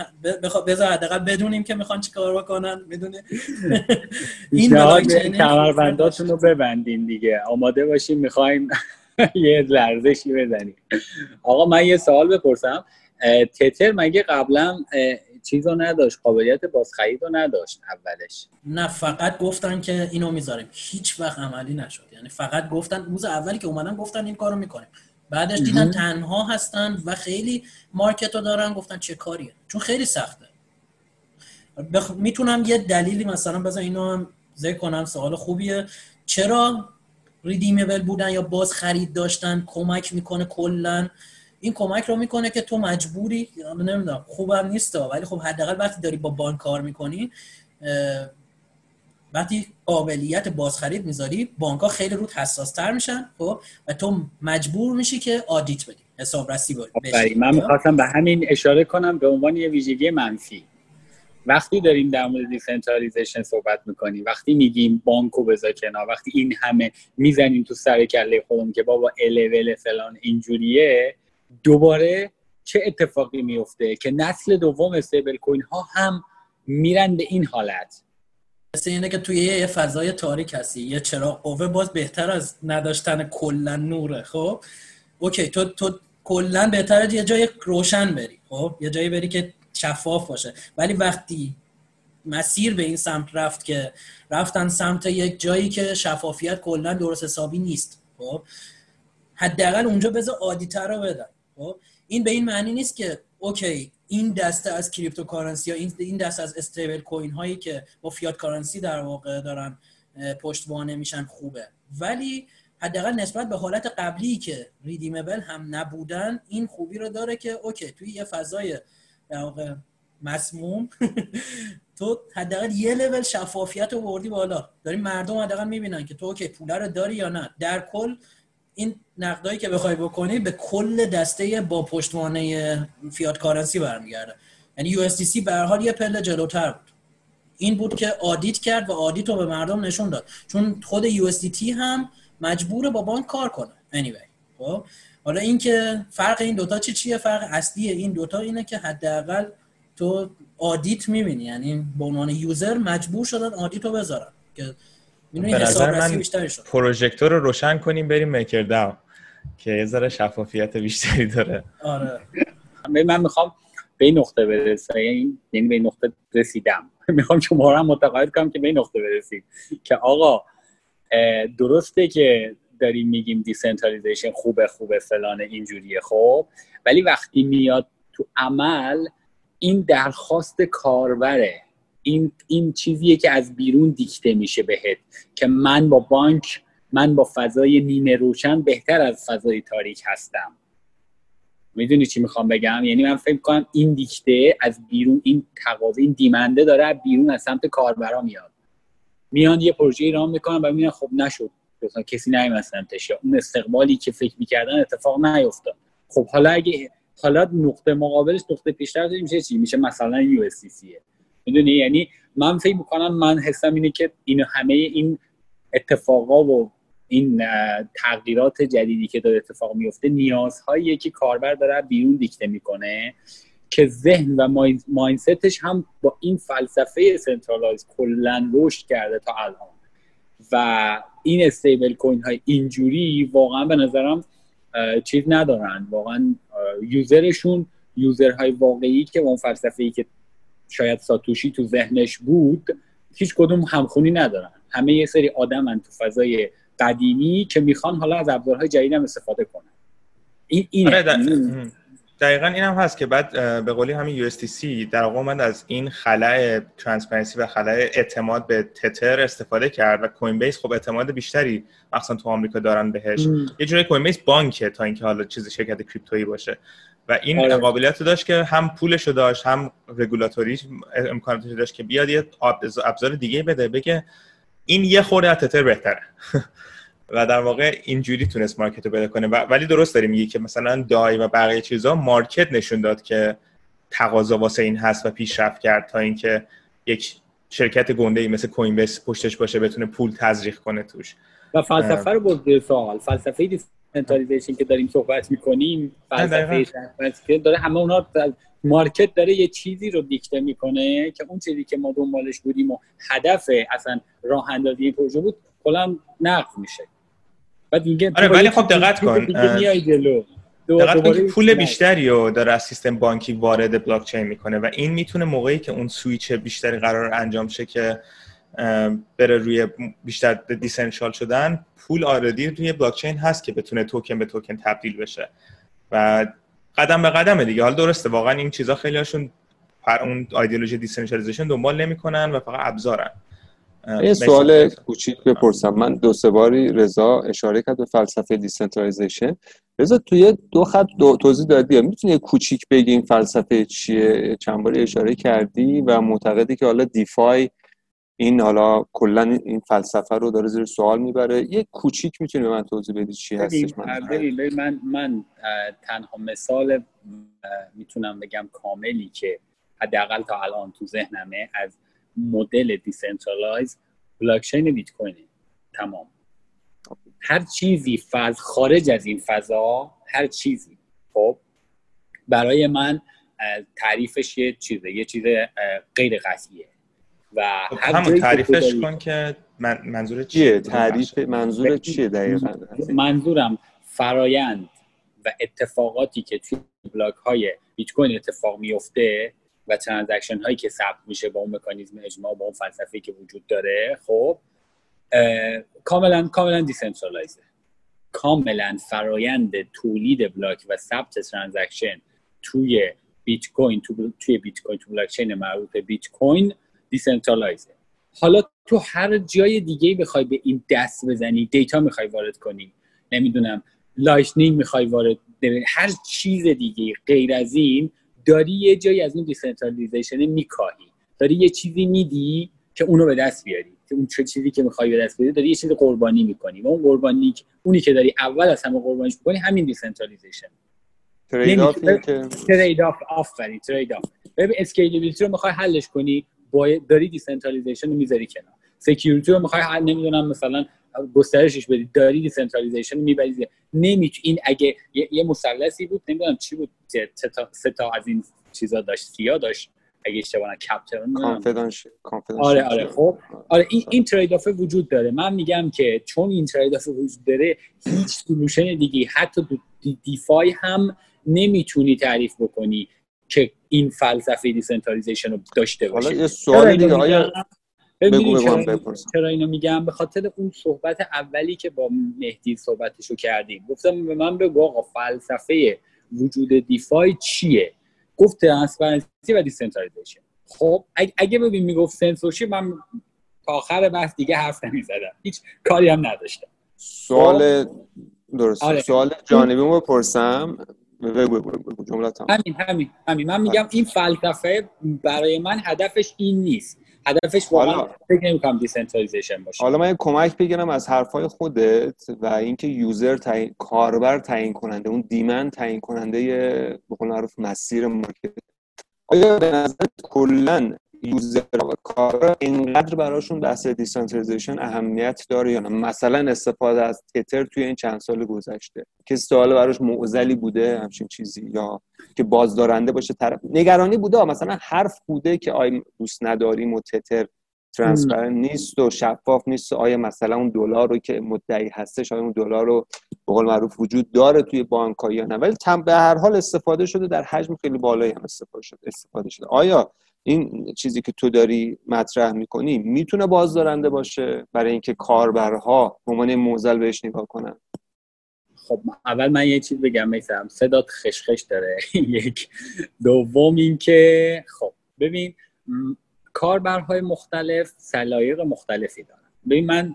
بذار حداقل بدونیم که می‌خوان چیکار بکنن. می‌دونی؟ این کمربنداتون رو ببندین دیگه. آماده باشیم می‌خوایم یه لرزشی بزنیم. آقا من یه سوال بپرسم. تتر مگه قبلا چیز رو نداشت قابلیت بازخرید رو نداشت اولش. نه فقط گفتن که اینو می‌ذاریم. هیچ وقت عملی نشد. یعنی فقط گفتن روز اولی که اومدن گفتن این کارو می‌کنیم. بعدش دیدن تنها هستن و خیلی مارکت رو دارن گفتن چه کاریه. چون خیلی سخته. بخ... می‌تونم یه دلیلی مثلا بذار اینو هم ذکر کنم. سوال خوبیه. چرا ریدیمبل بودن یا باز خرید داشتن؟ کمک می‌کنه کلا. این کمک رو می‌کنه که تو مجبوری نمی‌دونم خوبم نیست ولی خب حداقل وقتی داری با بانک کار می‌کنی وقتی قابلیت بازخرید می‌ذاری بانک ها خیلی روت حساس تر میشن خب؟ و تو مجبور میشی که audit بدی حسابرسی بشی. من خب؟ می‌خواستم به همین اشاره کنم به عنوان یه ویژگی منفی. وقتی داریم در مورد decentralization صحبت می‌کنیم وقتی میگیم بانکو بذار کنار وقتی این همه می‌زنیم تو سر کله خودمون که بابا الول فلان اینجوریه دوباره چه اتفاقی میفته که نسل دوم استیبل کوین ها هم میرن به این حالت؟ مثل اینه که توی یه فضای تاریک هستی. یه چراغ قوه باز بهتر از نداشتن کلا نوره خب؟ اوکی تو تو کلا بهتر یه جای روشن بری خب؟ یه جایی بری که شفاف باشه. ولی وقتی مسیر به این سمت رفت که رفتن سمت یک جایی که شفافیت کلا درست حسابی نیست خب؟ حداقل اونجا بذار auditor رو بدن. خب؟ این به این معنی نیست که okay این دسته از cryptocurrency یا این دسته از stablecoin هایی که با fiat currency در واقع دارن پشتوانه میشن خوبه. ولی حداقل نسبت به حالت قبلی که redeemable هم نبودن این خوبی رو داره که okay توی یه فضای در واقع مسموم تو حداقل یه لول شفافیت رو بردی بالا. داری مردم حداقل می‌بینن که تو okay پوله رو داری یا نه. در کل این نقدایی که بخوای بکنی به کل دسته با پشتوانه fiat currency برمیگرده. یعنی USDC به هر حال یه پله جلوتر بود. این بود که audit کرد و audit رو به مردم نشون داد. چون خود USDC هم مجبوره با بانک کار کنه. Anyway خب؟ حالا اینکه فرق این دوتا چی چیه؟ فرق اصلی این دوتا اینه که حداقل تو audit می‌بینی. یعنی به عنوان user مجبور شدن audit رو بذارن. که به نظر من پروژکتور رو روشن کنیم بریم MakerDAO که یه ذره شفافیت بیشتری داره. آره. من می‌خوام به این نقطه برسه یعنی به این نقطه رسیدم. می‌خوام شما هم متقاعد کنم که به این نقطه برسید. که آقا درسته که داریم میگیم decentralization خوبه خوبه فلان اینجوریه خب. ولی وقتی میاد تو عمل این درخواست کاربره. این این چیزیه که از بیرون دیکته میشه بهت که من با بانک من با فضای نیمه روشن بهتر از فضای تاریک هستم. می‌دونی چی می‌خوام بگم؟ یعنی من فکر کنم این دیکته از بیرون این تقاضا این دیمنده داره بیرون از سمت کاربرا میاد. میان یه پروژه ایران می‌کنن و میان خب نشد. مثلا کسی نیومد سمتش اون استقبالی که فکر می‌کردن اتفاق نیفتاد خب حالا اگه حالا نقطه مقابلش نقطه پیشرفت میشه چی؟ میشه مثلا USDC می‌دونی؟ یعنی من فکر می‌کنم من حسم اینه که این همه این اتفاقا و این تغییرات جدیدی که داره اتفاق میفته نیازهایی که کاربر داره بیرون دیکته می‌کنه که ذهن و mindset ش هم با این فلسفه centralize کلا رشد کرده تا الان. و این stablecoin های اینجوری واقعا به نظرم چیز ندارن. واقعا user شون user های واقعی که اون فلسفه ای که شاید ساتوشی تو ذهنش بود هیچ کدوم همخونی ندارن. همه یه سری آدمن تو فضای قدیمی که می‌خوان حالا از ابزارهای جدید هم استفاده کنن. این اینه. آره دقیقا. این هم هست که بعد به قولی همین USDC در واقع اومد از این خلاء transparency و خلاء اعتماد به تتر استفاده کرد و Coinbase خب اعتماد بیشتری مخصوصا تو آمریکا دارن بهش. یه جوری کوین بیس بانکه تا اینکه حالا چیز شرکت کریپتویی باشه. و این آره. قابلیت داشت که هم پولش رو داشت هم رگولاتوری امکاناتش داشت که بیاد یه ابزار دیگه بده بگه این یه خورده از تتر بهتره. و در واقع اینجوری تونست مارکت رو پیدا کنه. ولی درست داریم میگی که مثلا دای و بقیه چیزها مارکت نشون داد که تقاضا واسه این هست و پیشرفت کرد تا اینکه یک شرکت گنده ای مثل Coinbase پشتش باشه بتونه پول تزریق کنه توش. و فلسفه رو برد سوال. فلسفه decentralization که داریم صحبت می‌کنیم فلسفه داره همه اونا market داره یه چیزی رو دیکته می‌کنه که اون چیزی که ما دنبالش بودیم و هدف اصلا راه اندازی پروژه بود کلا نقض میشه. بعد میگه آره ولی خب دقت کن دقت کن که پول بیشتری رو داره از سیستم بانکی وارد بلاک چین می‌کنه و این می‌تونه موقعی که اون سویچ بیشتری قرار انجام شه که بره روی بیشتر decentral شدن پول already روی بلاک چین هست که بتونه توکن به توکن تبدیل بشه. و قدم به قدم دیگه. حال درسته واقعا این چیزا خیلی هاشون اون ایدئولوژی decentralization دنبال نمی‌کنن و فقط ابزارن. یه سوال کوچیک بپرسم. من دو سه باری رضا اشاره کرد به فلسفه decentralization رضا توی دو خط دو توضیح دادی. می‌تونی کوچیک بگی این فلسفه چیه؟ چند باری اشاره کردی و معتقدی که حالا DeFi این حالا کلا این فلسفه رو داره زیر سوال می‌بره. یه کوچیک می‌تونی به من توضیح بدی چی هستش؟ من من من تنها مثال می‌تونم بگم کاملی که حداقل تا الان تو ذهنمه از مدل decentralize بلاکچین بیت کوین تمام. هر چیزی فاز خارج از این فضا هر چیزی. خب؟ برای من تعریفش یه چیزه یه چیز غیر قطعیه. و خب، همون تعریفش کن که من منظور چیه؟ تعریف منظور چیه دقیقا؟ منظورم فرایند و اتفاقاتی که توی block های بیت کوین اتفاق میفته و transaction هایی که ثبت میشه با اون مکانیزم اجماع با اون فلسفه که وجود داره خب کاملا کاملا decentralize ه کاملا فرایند تولید block و ثبت transaction توی بیت کوین تو توی بیت کوین تو بلاک چین معروف بیت کوین decentralize ه حالا تو هر جای دیگه بخوای به این دست بزنی data می‌خوای وارد کنی نمی‌دونم Lightning می‌خوای وارد هر چیز دیگه غیر از این داری یه جایی از اون decentralization میکاهی. داری یه چیزی میدی که اونو به دست بیاری. که اون چه چیزی که می‌خوای به دست بیاری داری یه چیز قربانی می‌کنی و اون قربانی اونی که داری اول از همه قربانیش می‌کنی همین decentralization trade-off trade-off آفرین trade-off ببین scalability رو می‌خوای حلش کنی. داری decentralization رو می‌ذاری کنار. security رو می‌خوای حل نمی‌دونم مثلا گسترشش بدی داری decentralization می‌بری نمی‌تونی این اگه یه, مثلثی بود نمی‌دونم چی بود سه تا از این چیزا داشت سیا داشت. اگه اشتباه نکنم آره آره خب. آره این این trade وجود داره. من میگم که چون این trade وجود داره هیچ solution دیگه حتی DeFi هم نمی‌تونی تعریف بکنی. که این فلسفه decentralization رو داشته باشه. حالا یه سوال دیگه آیا بگو چرا اینو میگم؟ به خاطر اون صحبت اولی که با مهدی صحبتشو کردیم. گفتم به من بگو آقا فلسفه وجود DeFi چیه؟ گفت transparency و decentralization خب اگه ببین می‌گفت سنسورشیپ من تا آخر بحث دیگه حرف نمی‌زدم. هیچ کاری هم نداشتم. سوال خب؟ درست آره. سوال جانبی بپرسم. همین همین همین. من میگم این فلسفه برای من هدفش این نیست. هدفش واقعا فکر نمی‌کنم decentralization باشه. حالا من کمک بگیرم از حرفای خودت و اینکه user تعیین کاربر تعیین کننده اون demand تعیین کننده به قول معروف مسیر market. آیا به نظر کلا user و کاربر اینقدر براشون بحث decentralization اهمیت داره یا نه؟ مثلا استفاده از تتر توی این چند سال گذشته. که سوال براش معضلی بوده همچین چیزی یا که بازدارنده باشه طرف نگرانی بوده. مثلا حرف بوده که آی دوست نداریم و تتر transparent نیست و شفاف نیست آیا مثلا اون دلار رو که مدعی هستش آیا اون دلار رو به قول معروف وجود داره توی بانک یا نه؟ ولی به هر حال استفاده شده در حجم خیلی بالایی هم استفاده شده استفاده شده. آیا این چیزی که تو داری مطرح می‌کنی می‌تونه بازدارنده باشه برای اینکه کاربرها به عنوان موزل بهش نگاه کنن؟ خب اول من یه چیز بگم میسم. صدات خشخش داره. یک. دوم اینکه خب ببین کاربرهای مختلف سلایق مختلفی دارن. ببین من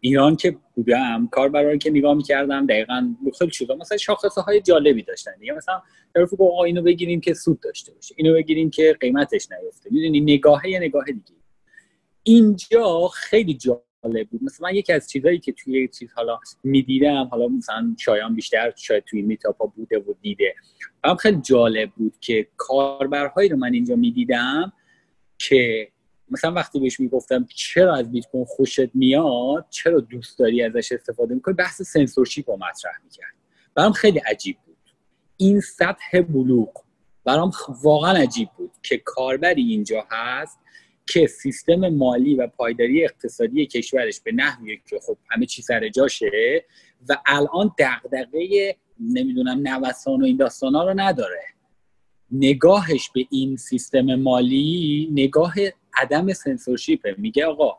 ایران که بودم کاربرایی که نگاه می‌کردم دقیقا خیلی چیزا مثلا شاخصه های جالبی داشتن. دیگه مثلا طرف گفت آقا اینو بگیریم که سود داشته باشه. اینو بگیریم که قیمتش نیفته. می‌دونی؟ نگاهه یه نگاه دیگه. اینجا خیلی جالب بود. مثلا یکی از چیزهایی که توی چیز حالا می‌دیدم حالا مثلا شایان بیشتر شاید توی میتاپا بوده و دیده. هم خیلی جالب بود که کاربرهایی رو من اینجا می‌دیدم که مثلا وقتی بهش می‌گفتم چرا از بیت کوین خوشت میاد چرا دوست داری ازش استفاده می‌کنی؟ بحث سنسورشیپ رو مطرح می‌کرد. برام خیلی عجیب بود. این سطح بلوغ برام واقعا عجیب بود که کاربری اینجا هست که سیستم مالی و پایداری اقتصادی کشورش به نحوی که خب همه چی سر جاشه و الان دغدغه نمی‌دونم نوسان و این داستان ها رو نداره. نگاهش به این سیستم مالی نگاه عدم سنسورشیپه. میگه آقا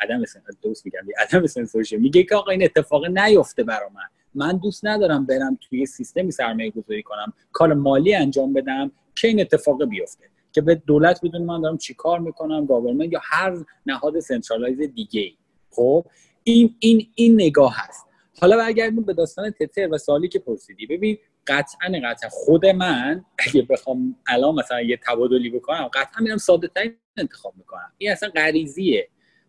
عدم دوست میگم عدم سنسورشیپ. میگه که آقا این اتفاق نیفته برا من. من دوست ندارم برم توی سیستمی سرمایه گذاری کنم کار مالی انجام بدم که این اتفاق بیفته. که به دولت بدون من دارم چی کار می‌کنم government یا هر نهاد centralize دیگه خب این این این نگاه هست. حالا برگردیم به داستان تتر و سوالی که پرسیدی. ببین قطعا قطعا خود من اگه بخوام الان مثلا یه تبادلی بکنم قطعا میرم ساده ترین انتخاب می‌کنم. این اصلا غریزیه.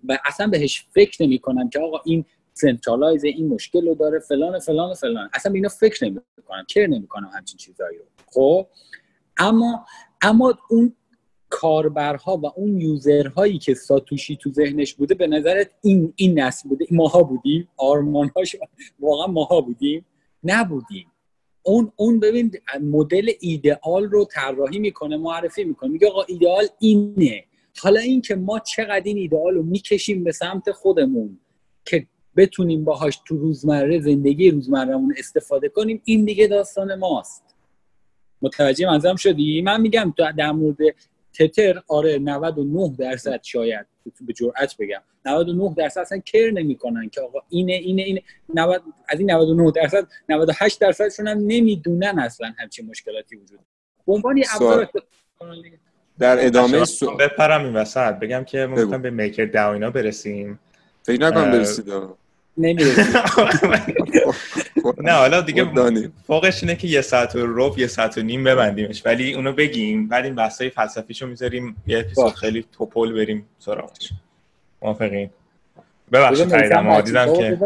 و اصلا بهش فکر نمی کنم که آقا این centralize این مشکل رو داره فلان فلان فلان. اصلا به اینا فکر نمی کنم فکر نمی کنم همچین چیزایی رو. خب؟ اما اما اون کاربرها و اون user هایی که ساتوشی تو ذهنش بوده به نظرت این این نسل بوده؟ ماها بودیم؟ آرمانهاش واقعا ماها بودیم؟ نبودیم. اون اون ببین مدل ایدئال رو طراحی می‌کنه معرفی می‌کنه. میگه آقا ایدئال اینه. حالا این که ما چقدر این ایدئال رو می‌کشیم به سمت خودمون که بتونیم باهاش تو روزمره زندگی روزمرهمون استفاده کنیم این دیگه داستان ماست. متوجه منظرم شدی؟ من میگم در مورد تتر آره 99 درصد شاید به جرأت بگم. 99 درصد اصلا کر نمی‌کنن که آقا اینه اینه اینه. 90 از این 99 درصد 98 درصدشون هم نمی‌دونن اصلا همچین مشکلاتی وجود به عنوان ابزار در ادامه سو... بپرم این وسط. بگم که ما به میکر داو اینا برسیم. فکر نکنم برسید. نه حالا دیگه فوقش اینه که یه ساعت و رب یه ساعت و نیم ببندیمش. ولی اونو بگیم بعد این بحثای فلسفیشو می‌ذاریم یه اپیزود خیلی توپل بریم سراغش. موافقین؟ ببخشید خریدم دیدم که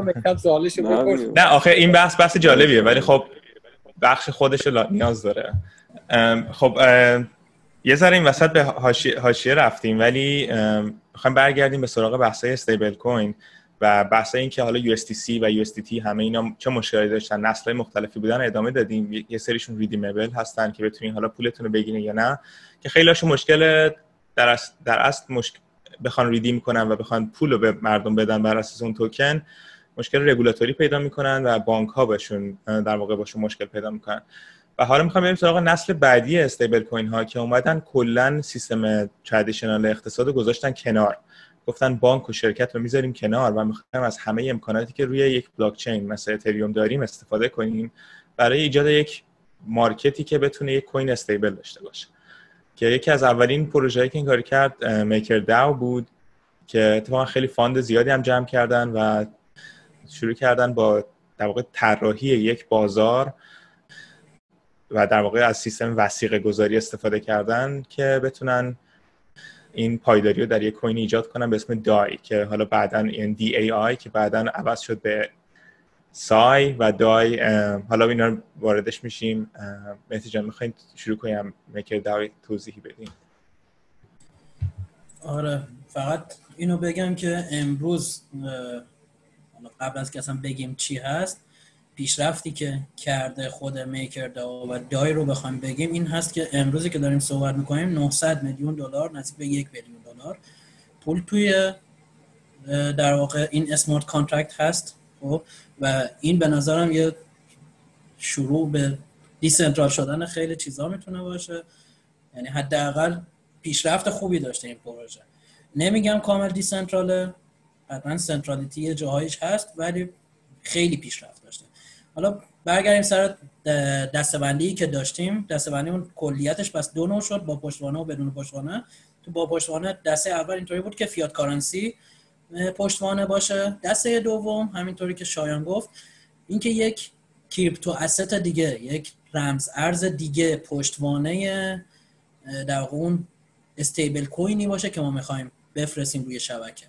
نه آخه این بحث بحث جالبیه ولی خب بخش خودش نیاز داره. خب یه ذره این وسط به حاشیه رفتیم ولی می‌خوایم برگردیم به سراغ بحثای استیبل کوین و بحث این که حالا USDC و USDT همه اینا چه مشکلی داشتن نسل‌های مختلفی بودن ادامه دادیم. یه سریشون ریدیمبل هستن که بتونین حالا پولتون رو بگیرین یا نه که خیلی مشکل در اصل, در اصل مشکل بخوان ریدیم کنن و بخوان پول رو به مردم بدن بر اساس اون توکن مشکل رگولاتوری پیدا می‌کنن و بانک ها بهشون در واقع باشون مشکل پیدا می‌کنن. و حالا می‌خوام بریم سراغ نسل بعدی استیبل کوین ها که اومدن کلا سیستم ترادیشنال اقتصاد گذاشتن کنار. گفتن بانک و شرکت رو می‌ذاریم کنار و می‌خوایم از همه امکاناتی که روی یک بلاک چین مثل اتریوم داریم استفاده کنیم برای ایجاد یک market ی که بتونه یک coin stable داشته باشه. که یکی از اولین پروژه‌ای که این کار کرد MakerDAO بود که اتفاقا خیلی fund زیادی هم جمع کردن و شروع کردن با در واقع طراحی یک بازار و در واقع از سیستم وثیقه گذاری استفاده کردن که بتونن این پایداری رو در یک coin ایجاد کنن به اسم DAI که حالا بعدا این DAI که بعدا عوض شد به سای و دای حالا اینا واردش میشیم. مهدی جان می‌خواین شروع کنیم؟ مکر دای توضیحی بدیم آره فقط اینو بگم که امروز قبل از که اصلا بگیم چی هست پیشرفتی که کرده خود میکر دا و دای رو بخوایم بگیم این هست که امروزی که داریم صحبت می‌کنیم 900 میلیون دلار نزدیک به یک میلیون دلار پول توی در واقع این smart contract هست. خب و این به نظرم یه شروع به decentral شدن خیلی چیزا می‌تونه باشه. یعنی حداقل پیشرفت خوبی داشته این پروژه. نمیگم کامل decentral ه حتما centrality یه جاهایش هست ولی خیلی پیشرفت. حالا برگردیم سر دسته‌بندی که داشتیم. دسته‌بندی اون کلیتش پس دو نوع شد با پشتوانه و بدون پشتوانه. تو با پشتوانه دسته اول اینطوری بود که fiat currency پشتوانه باشه. دسته دوم همینطوری که شایان گفت اینکه یک crypto asset دیگه یک رمز ارز دیگه پشتوانه در اون stablecoin ی باشه که ما می‌خوایم بفرستیم روی شبکه.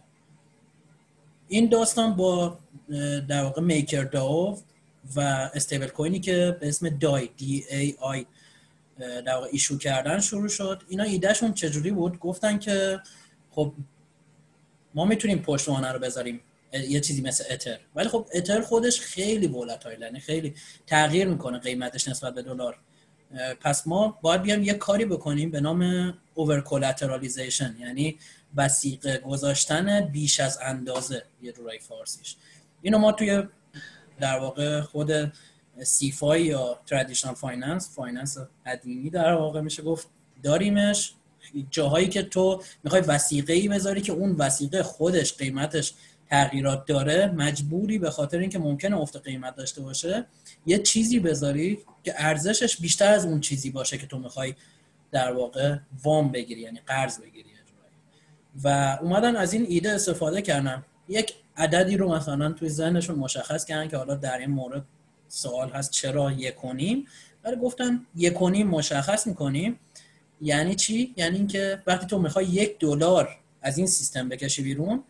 این داستان با در واقع MakerDAO و stablecoin ی که به اسم DAI DAI در واقع ایشو کردن شروع شد. اینا ایدهشون چجوری بود؟ گفتن که خب ما می‌تونیم پشتوانه رو بذاریم یه چیزی مثل اتر ولی خب اتر خودش خیلی ولتایل یعنی خیلی تغییر می‌کنه قیمتش نسبت به دلار. پس ما باید بیام یه کاری بکنیم به نام اوور یعنی وسیقه گذاشتن بیش از اندازه یه جورایی فارسیش. اینو ما توی در واقع خود CeFi یا traditional finance finance قدیمی در واقع میشه گفت داریمش. جاهایی که تو می‌خوای وثیقه ای بذاری که اون وثیقه خودش قیمتش تغییرات داره مجبوری به خاطر اینکه ممکنه افت قیمت داشته باشه یه چیزی بذاری که ارزشش بیشتر از اون چیزی باشه که تو می‌خوای در واقع وام بگیری یعنی قرض بگیری و اومدن از این ایده استفاده کردن. یک عددی رو مثلا توی ذهنشون مشخص کردن که حالا در این مورد سوال هست چرا یکونیم ولی گفتن یکونیم مشخص می‌کنیم. یعنی چی؟ یعنی اینکه وقتی تو می‌خوای یک دلار از این سیستم بکشی بیرون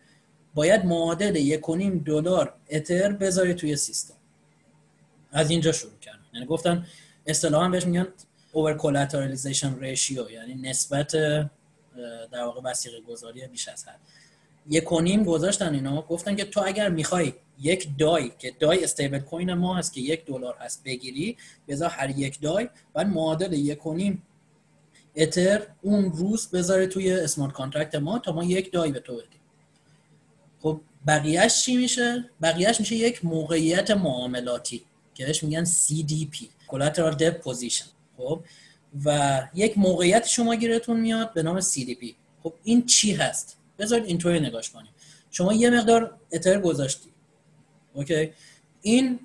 باید معادل یکونیم دلار اتر بذاری توی سیستم. از اینجا شروع کردن. یعنی گفتن اصطلاحا بهش میگن over collateralization ratio یعنی نسبت در واقع وثیقه گذاری بیش از حد. یک و نیم گذاشتن اینا. گفتن که تو اگر می‌خوای یک DAI که DAI stablecoin ما هست که یک دلار هست بگیری بذار هر یک DAI. بعد معادل یک و نیم اتر اون روز بذاره توی smart contract ما تا ما یک DAI به تو بدیم. خب بقیهش چی میشه؟ بقیهش میشه یک موقعیت معاملاتی که بهش میگن CDP Collateral Debt خب و یک موقعیت شما گیرتون میاد به نام CDP خب این چی هست؟ بذارید اینطوری نگاش کنیم. شما یه مقدار اتر گذاشتی. اوکی؟ این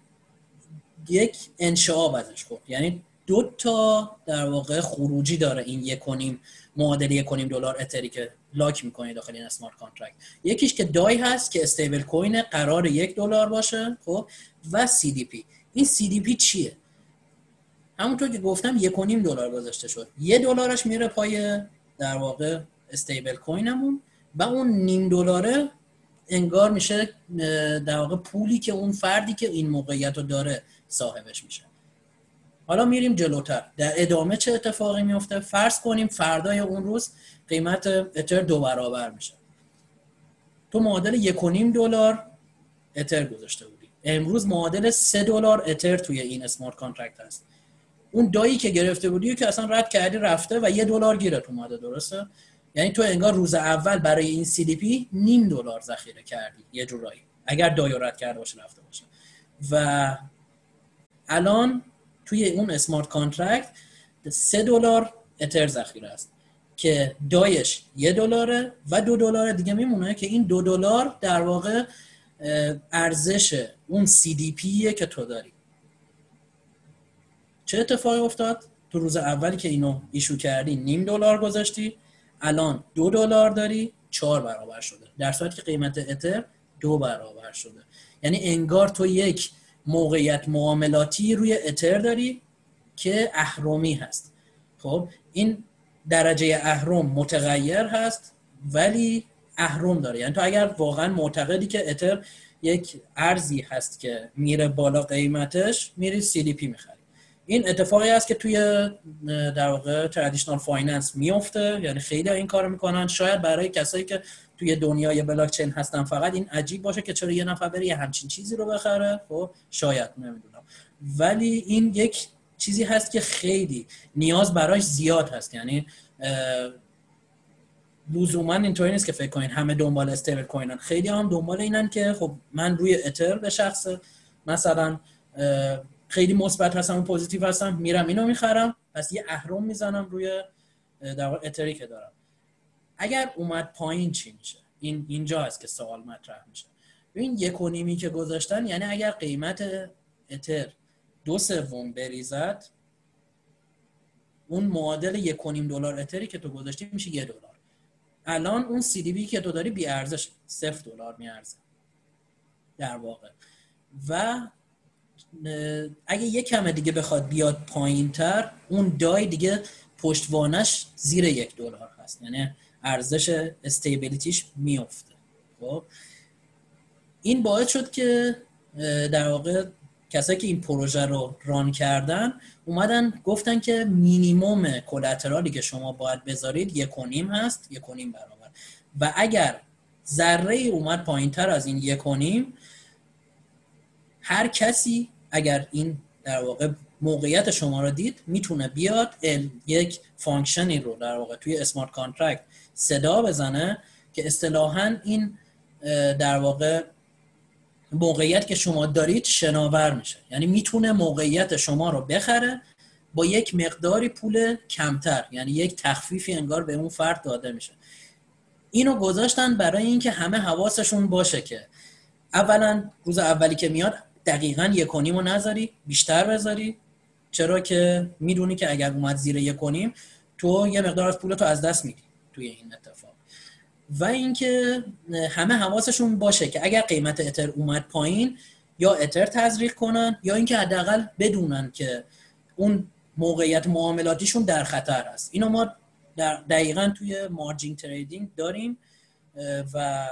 یک انشعاب ازش خب یعنی دو تا در واقع خروجی داره این یک و نیم معادل یک و نیم دلار اتری که lock می‌کنه داخل این smart contract یکیش که DAI هست که stablecoin قرار یک دلار باشه خب؟ و CDP این CDP چیه؟ همونطور که گفتم یک و دلار گذاشته شد. یه دلارش میره پای در واقع stablecoin مون و اون نیم دلاره انگار میشه در واقع پولی که اون فردی که این موقعیت رو داره صاحبش میشه. حالا میریم جلوتر. در ادامه چه اتفاقی میفته؟ فرض کنیم فردای اون روز قیمت اتر دو برابر میشه. تو معادل یک و نیم دلار اتر گذاشته بودی. امروز معادل سه دلار اتر توی این smart contract هست. اون DAI ی که گرفته بودی که اصلا رد کردی رفته و یه دلار گیرت اومده درسته؟ یعنی تو انگار روز اول برای این CDP نیم دلار ذخیره کردی یه جورایی. اگر DAI و رد کرده باشه رفته باشه. و الان توی اون smart contract سه دلار اتر ذخیره است که دایش یه دلاره و دو دلار دیگه میمونه که این دو دلار در واقع ارزش اون CDP که تو داری. چه اتفاقی افتاد؟ تو روز اولی که اینو ایشو کردی نیم دلار گذاشتی. الان دو دلار داری چهار برابر شده. در صورتی که قیمت اتر دو برابر شده. یعنی انگار تو یک موقعیت معاملاتی روی اتر داری که اهرمی هست. خب این درجه اهرم متغیر هست ولی اهرم داره. یعنی تو اگر واقعا معتقدی که اتر یک ارزی هست که میره بالا قیمتش میری CDP می‌خری. این اتفاقی است که توی در واقع traditional finance میفته یعنی خیلی این کار می‌کنن. شاید برای کسایی که توی دنیای بلاک چین هستن فقط این عجیب باشه که چرا یه نفر بره یه همچین چیزی رو بخره. خب شاید نمی‌دونم. ولی این یک چیزی هست که خیلی نیاز براش زیاد هست. یعنی لزوما اینطوری نیست که فکر کنین همه دنبال stablecoin ن. خیلی هم دنبال اینن که خب من روی اتر به شخص مثلا خیلی مثبت هستم و positive هستم میرم اینو می‌خرم پس یه اهرم می‌زنم روی در اتری که دارم. اگر اومد پایین چی میشه؟ این اینجا هست که سوال مطرح میشه. این یک و که گذاشتن یعنی اگر قیمت اتر دو سوم بریزد اون معادل یک و نیم دلار اتری که تو گذاشتی میشه یه دلار. الان اون سی دی بی که تو داری بی ارزش صفر دلار میارزه. در واقع. و اگه یه کمه دیگه بخواد بیاد پایین تر اون دای دیگه پشتوانش زیر یک دلار هست. یعنی ارزش استیبیلیتیش میفته خب؟ این باعث شد که در واقع کسایی که این پروژه رو ران کردن اومدن گفتن که مینیموم کلاترالی که شما باید بذارید یک و نیم هست یک و نیم برابر. و اگر ذره اومد پایین تر از این یک و نیم هر کسی اگر این در واقع موقعیت شما رو دید می‌تونه بیاد یک function ی رو در واقع توی smart contract صدا بزنه که اصطلاحا این در واقع موقعیت که شما دارید شناور میشه. یعنی می‌تونه موقعیت شما رو بخره با یک مقداری پول کمتر. یعنی یک تخفیفی انگار به اون فرد داده میشه. اینو گذاشتن برای اینکه همه حواسشون باشه که اولا روز اولی که میاد دقیقا یک و نیم نذاری بیشتر بذاری. چرا که می‌دونی که اگر اومد زیر یک تو یه مقدار از پولتو از دست میدی توی این اتفاق. و اینکه همه حواسشون باشه که اگر قیمت اتر اومد پایین یا اتر تزریق کنن یا اینکه حداقل بدونن که اون موقعیت معاملاتیشون در خطر است. اینو ما در دقیقا توی مارجین تریدینگ داریم و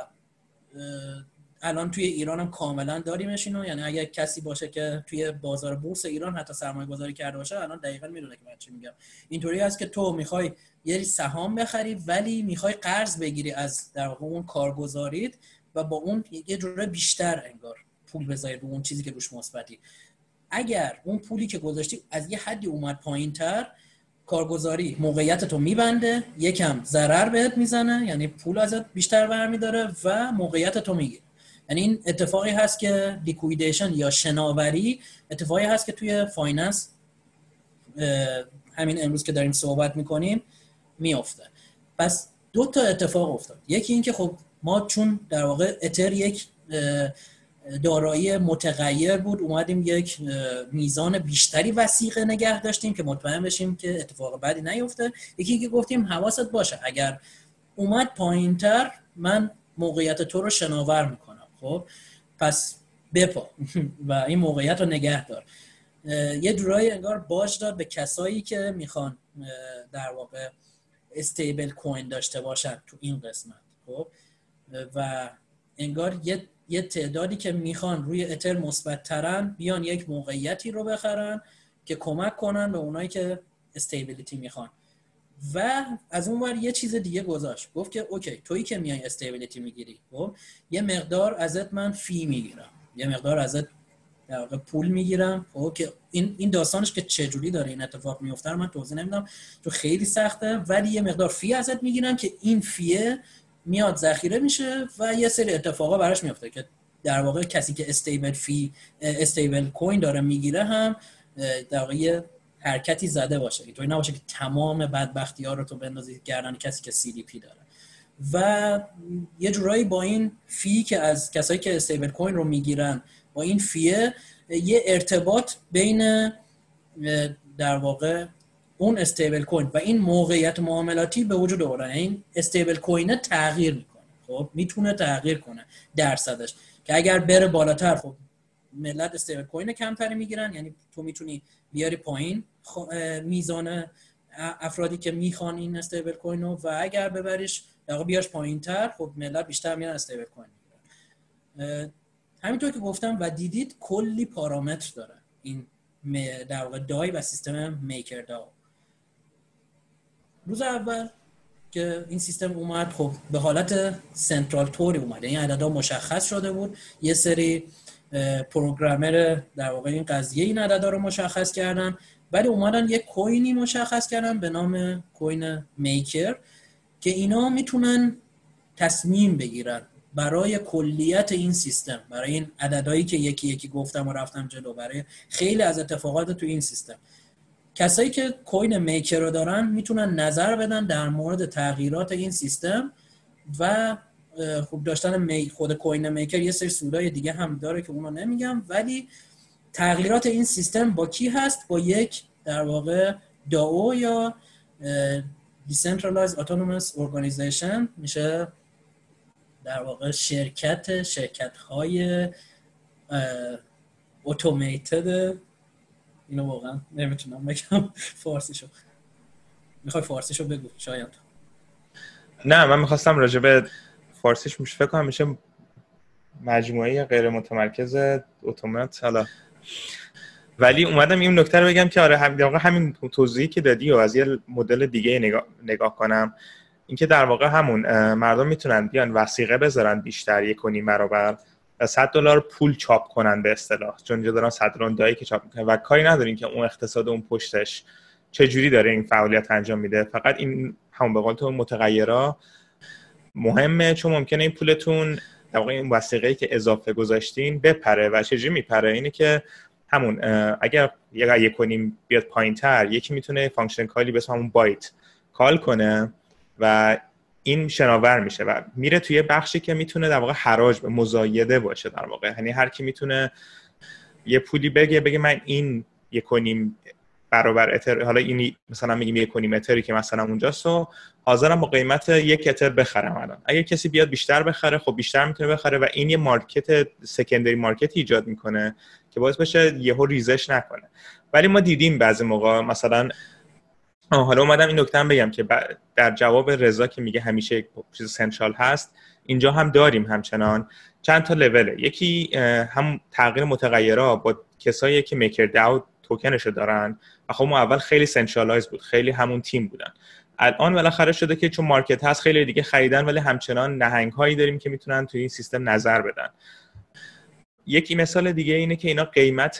الان توی ایران هم کاملا داریمش اینو. یعنی اگر کسی باشه که توی بازار بورس ایران حتی سرمایه گذاری کرده باشه الان دقیقا می‌دونه که من چی میگم. اینطوری هست که تو می‌خوای یه سهام بخری ولی می‌خوای قرض بگیری از در واقع اون کارگزارید و با اون یه جوره بیشتر انگار پول بذاری رو اون چیزی که روش مثبتی. اگر اون پولی که گذاشتی از یه حدی اومد پایین تر کارگزاری موقعیت تو میبنده یکم ضرر بهت می‌زنه یعنی پول ازت بیشتر برمیداره و موقعیت تو می‌گیره. یعنی این اتفاقی هست که لیکویدیشن یا شناوری اتفاقی هست که توی finance همین امروز که داریم صحبت می‌کنیم میافته. پس دو تا اتفاق افتاد. یکی اینکه خب ما چون در واقع اتر یک دارایی متغیر بود اومدیم یک میزان بیشتری وثیقه نگه داشتیم که مطمئن بشیم که اتفاق بعدی نیفته. یکی که گفتیم حواست باشه اگر اومد پایینتر من موقعیت تو رو شناور می‌کنم. خب پس بپا. و این موقعیت رو نگه دار. یه جورایی انگار باج داد به کسایی که می‌خوان در واقع stablecoin داشته باشن تو این قسمت. خب و انگار یه یه تعدادی که می‌خوان روی اتر مثبت ترن بیان یک موقعیتی رو بخرن که کمک کنن به اونایی که stability می‌خوان. و از اون ور یه چیز دیگه گذاشت. گفت که OK تویی که میای stability می‌گیری خب؟ یه مقدار ازت من fee می‌گیرم. یه مقدار ازت در واقع پول می‌گیرم خب؟ که این این داستانش که چجوری داره این اتفاق میفته من توضیح نمیدم تو خیلی سخته ولی یه مقدار fee ازت می‌گیرم که این fee ه میاد ذخیره میشه و یه سری اتفاقا براش میفته که در واقع کسی که stable fee stablecoin داره می‌گیره هم در واقع حرکتی زده باشه. اینطوری نباشه که تمام بدبختی ها رو تو بندازی گردن کسی که CDP داره. و یه جورایی با این فی که از کسایی که استیبل کوین رو می‌گیرن با این فیه یه ارتباط بین در واقع اون استیبل کوین و این موقعیت معاملاتی به وجود آوردن. این یعنی استیبل کوین تغییر می‌کنه. خب می‌تونه تغییر کنه درصدش. که اگر بره بالاتر خب ملت استیبل کوین کمتری می‌گیرن. یعنی تو می‌تونی بیاری پایین میزان افرادی که می‌خوان این استیبل کوین رو و اگر ببریش در بیارش پایین تر خب ملت بیشتر میان استیبل کوین می‌گیرن. همینطور که گفتم و دیدید کلی پارامتر داره این در واقع دای و سیستم میکر داو. روز اول که این سیستم اومد خب به حالت سنترال توری اومد. این عددا مشخص شده بود. یه سری پروگرامر در واقع این قضیه این عددا رو مشخص کردن ولی اومدن یک کوینی مشخص کردن به نام کوین میکر که اینا می‌تونن تصمیم بگیرن برای کلیت این سیستم برای این عددهایی که یکی یکی گفتم و رفتم جلو برای خیلی از اتفاقات تو این سیستم. کسایی که کوین میکر رو دارن می‌تونن نظر بدن در مورد تغییرات این سیستم و خوب داشتن می خود کوین میکر یه سری سودای دیگه هم داره که اونو نمیگم ولی تغییرات این سیستم با کی هست؟ با یک در واقع داو یا Decentralized Autonomous Organization. میشه در واقع شرکت شرکت های اتوماتد اینو واقعا نمی‌تونم بگم. فارسیشو. می‌خوای فارسیشو بگو شاید نه من می‌خواستم راجع به فارسیش میشه. فکر کنم میشه مجموعه غیر متمرکز اتومات. حالا. ولی اومدم این نکته رو بگم که آره هم همین توضیحی که دادی و از یه مدل دیگه نگاه, نگاه کنم اینکه در واقع همون مردم می‌تونن بیان وسیقه بذارن بیشتر یک و نیم برابر و 100 دلار پول چاپ کنن به اصطلاح. چون اینجا دارن 100 دلار که چاپ می‌کنن. و کاری ندارین که اون اقتصاد اون پشتش چه جوری داره این فعالیت انجام میده. فقط این همون به قول تو متغیرا مهمه چون ممکنه این پولتون در واقع این وثیقه که اضافه گذاشتین بپره و چجوری میپره؟ اینه که همون اگر یک و نیم بیاد پایین تر یکی می‌تونه function call ی به همون bite call کنه و این شناور میشه و میره توی بخشی که می‌تونه در واقع حراج به مزایده باشه در واقع. یعنی هر کی می‌تونه یه پولی بگه بگه من این یک و نیم برابر اتر حالا این مثلا میگیم یک و نیم اتری که مثلا اونجاست و حاضرم با قیمت یک اتر بخرم الان. اگه کسی بیاد بیشتر بخره خب بیشتر می‌تونه بخره و این یه مارکت سکندری مارکت ایجاد می‌کنه که باعث بشه یهو ریزش نکنه. ولی ما دیدیم بعضی موقع مثلا حالا اومدم این نکته بگم که در جواب رضا که میگه همیشه چیز سنترال هست اینجا هم داریم همچنان. چند تا لوله یکی هم تغییر متغیرها با کسایی که میکر داو توکنشو دارن و خب ما اول خیلی centralize بود خیلی همون تیم بودن. الان بالاخره شده که چون market هست خیلی دیگه خریدن ولی همچنان نهنگ هایی داریم که می‌تونن توی این سیستم نظر بدن. یکی مثال دیگه اینه که اینا قیمت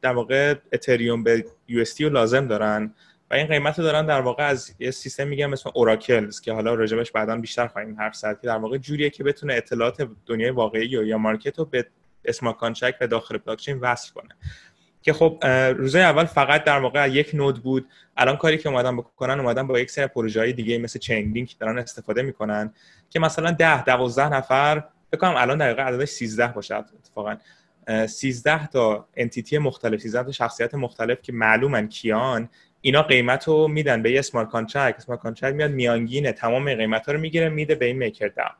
در واقع اتریوم به یو رو لازم دارن و این قیمت دارن در واقع از یه سیستم میگم مثل oracles که حالا راجبش بعدا بیشتر خواهیم حرف زد که در واقع جوریه که بتونه اطلاعات دنیای واقعی یا market رو به smart contract و داخل بلاکچین وصل کنه. که خب روزه اول فقط در واقع یک node بود. الان کاری که اومدن بکنن اومدن با یک سری پروژه های دیگه مثل Chainlink دارن استفاده می‌کنن که مثلا 10 12 نفر فکر کنم الان دقیقه عددش 13 باشه اتفاقا. 13 تا entity مختلف 13 تا شخصیت مختلف که معلومن کیان اینا قیمت رو میدن به یه smart contract smart contract میاد میانگین تمام قیمت رو می‌گیره میده به این MakerDAO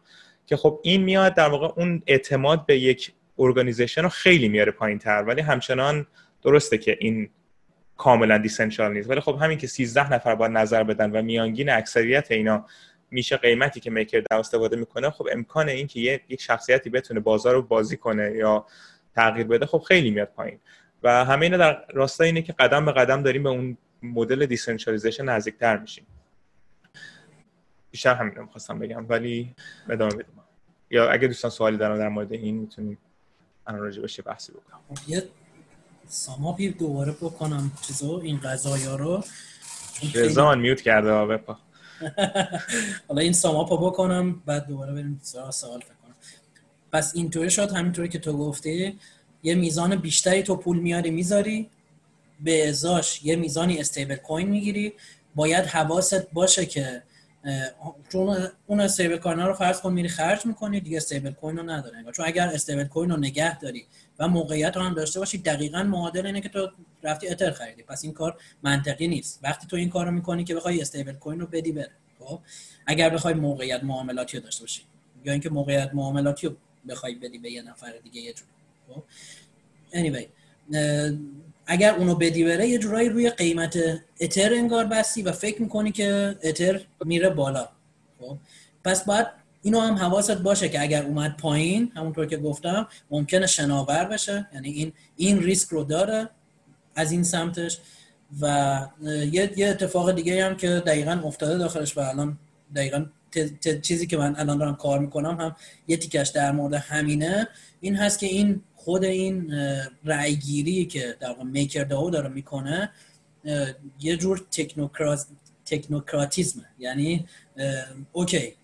که خب این میاد در واقع اون اعتماد به یک organization رو خیلی میاره پایین تر ولی همچنان درسته که این کاملا decentral نیست ولی خب همین که 13 نفر باید نظر بدن و میانگین اکثریت اینا میشه قیمتی که MakerDAO استفاده می‌کنه خب امکان این که یک شخصیتی بتونه بازار رو بازی کنه یا تغییر بده خب خیلی میاد پایین. و همه اینا در راستای اینه که قدم به قدم داریم به اون مدل decentralization نزدیکتر میشیم. بیشتر همین می‌خواستم بگم ولی ادامه بدیم. یا اگه دوستان سوالی دارن در مورد این می‌تونیم الان راجع بحثی بکنم ساماپی دوباره بکنم چیزو این غذایا رو. رضا میوت کرده بپا حالا این ساماپا بکنم بعد دوباره بریم سوال سوال کنم. پس اینطوری شد همینطوری که تو گفتی یه میزان بیشتری تو پول میاری می‌ذاری به ازاش یه میزانی استیبل کوین می‌گیری. باید حواست باشه که چون اون استیبل کوین رو فرض کن میری خرج می‌کنی دیگه استیبل کوین رو نداره. چون اگر استیبل کوین رو نگه داری و موقعیت رو هم داشته باشی. دقیقا معادل اینه که تو رفتی اتر خریدی. پس این کار منطقی نیست. وقتی تو این کار رو می‌کنی که بخوای استیبل کوین رو بدی بره خب؟ اگر بخوای موقعیت معاملاتی رو داشته باشی یا اینکه موقعیت معاملاتی رو بخوای بدی به یه نفر دیگه یه جور خب؟ anyway اگر اونو بدی بره یه جورایی روی قیمت اتر انگار بستی و فکر می‌کنی که اتر میره بالا خب؟ پس باید اینو هم حواست باشه که اگر اومد پایین همونطور که گفتم ممکنه شناور بشه. یعنی این این ریسک رو داره از این سمتش. و یه, یه اتفاق دیگه هم که دقیقا افتاده داخلش و الان دقیقا چیزی که من الان دارم کار می‌کنم هم یه تیکش در مورد همینه. این هست که این خود این رأیگیری که در واقع میکر داو داره می‌کنه یه جور تکنوکرات تکنوکراتیزمه. یعنی اوکی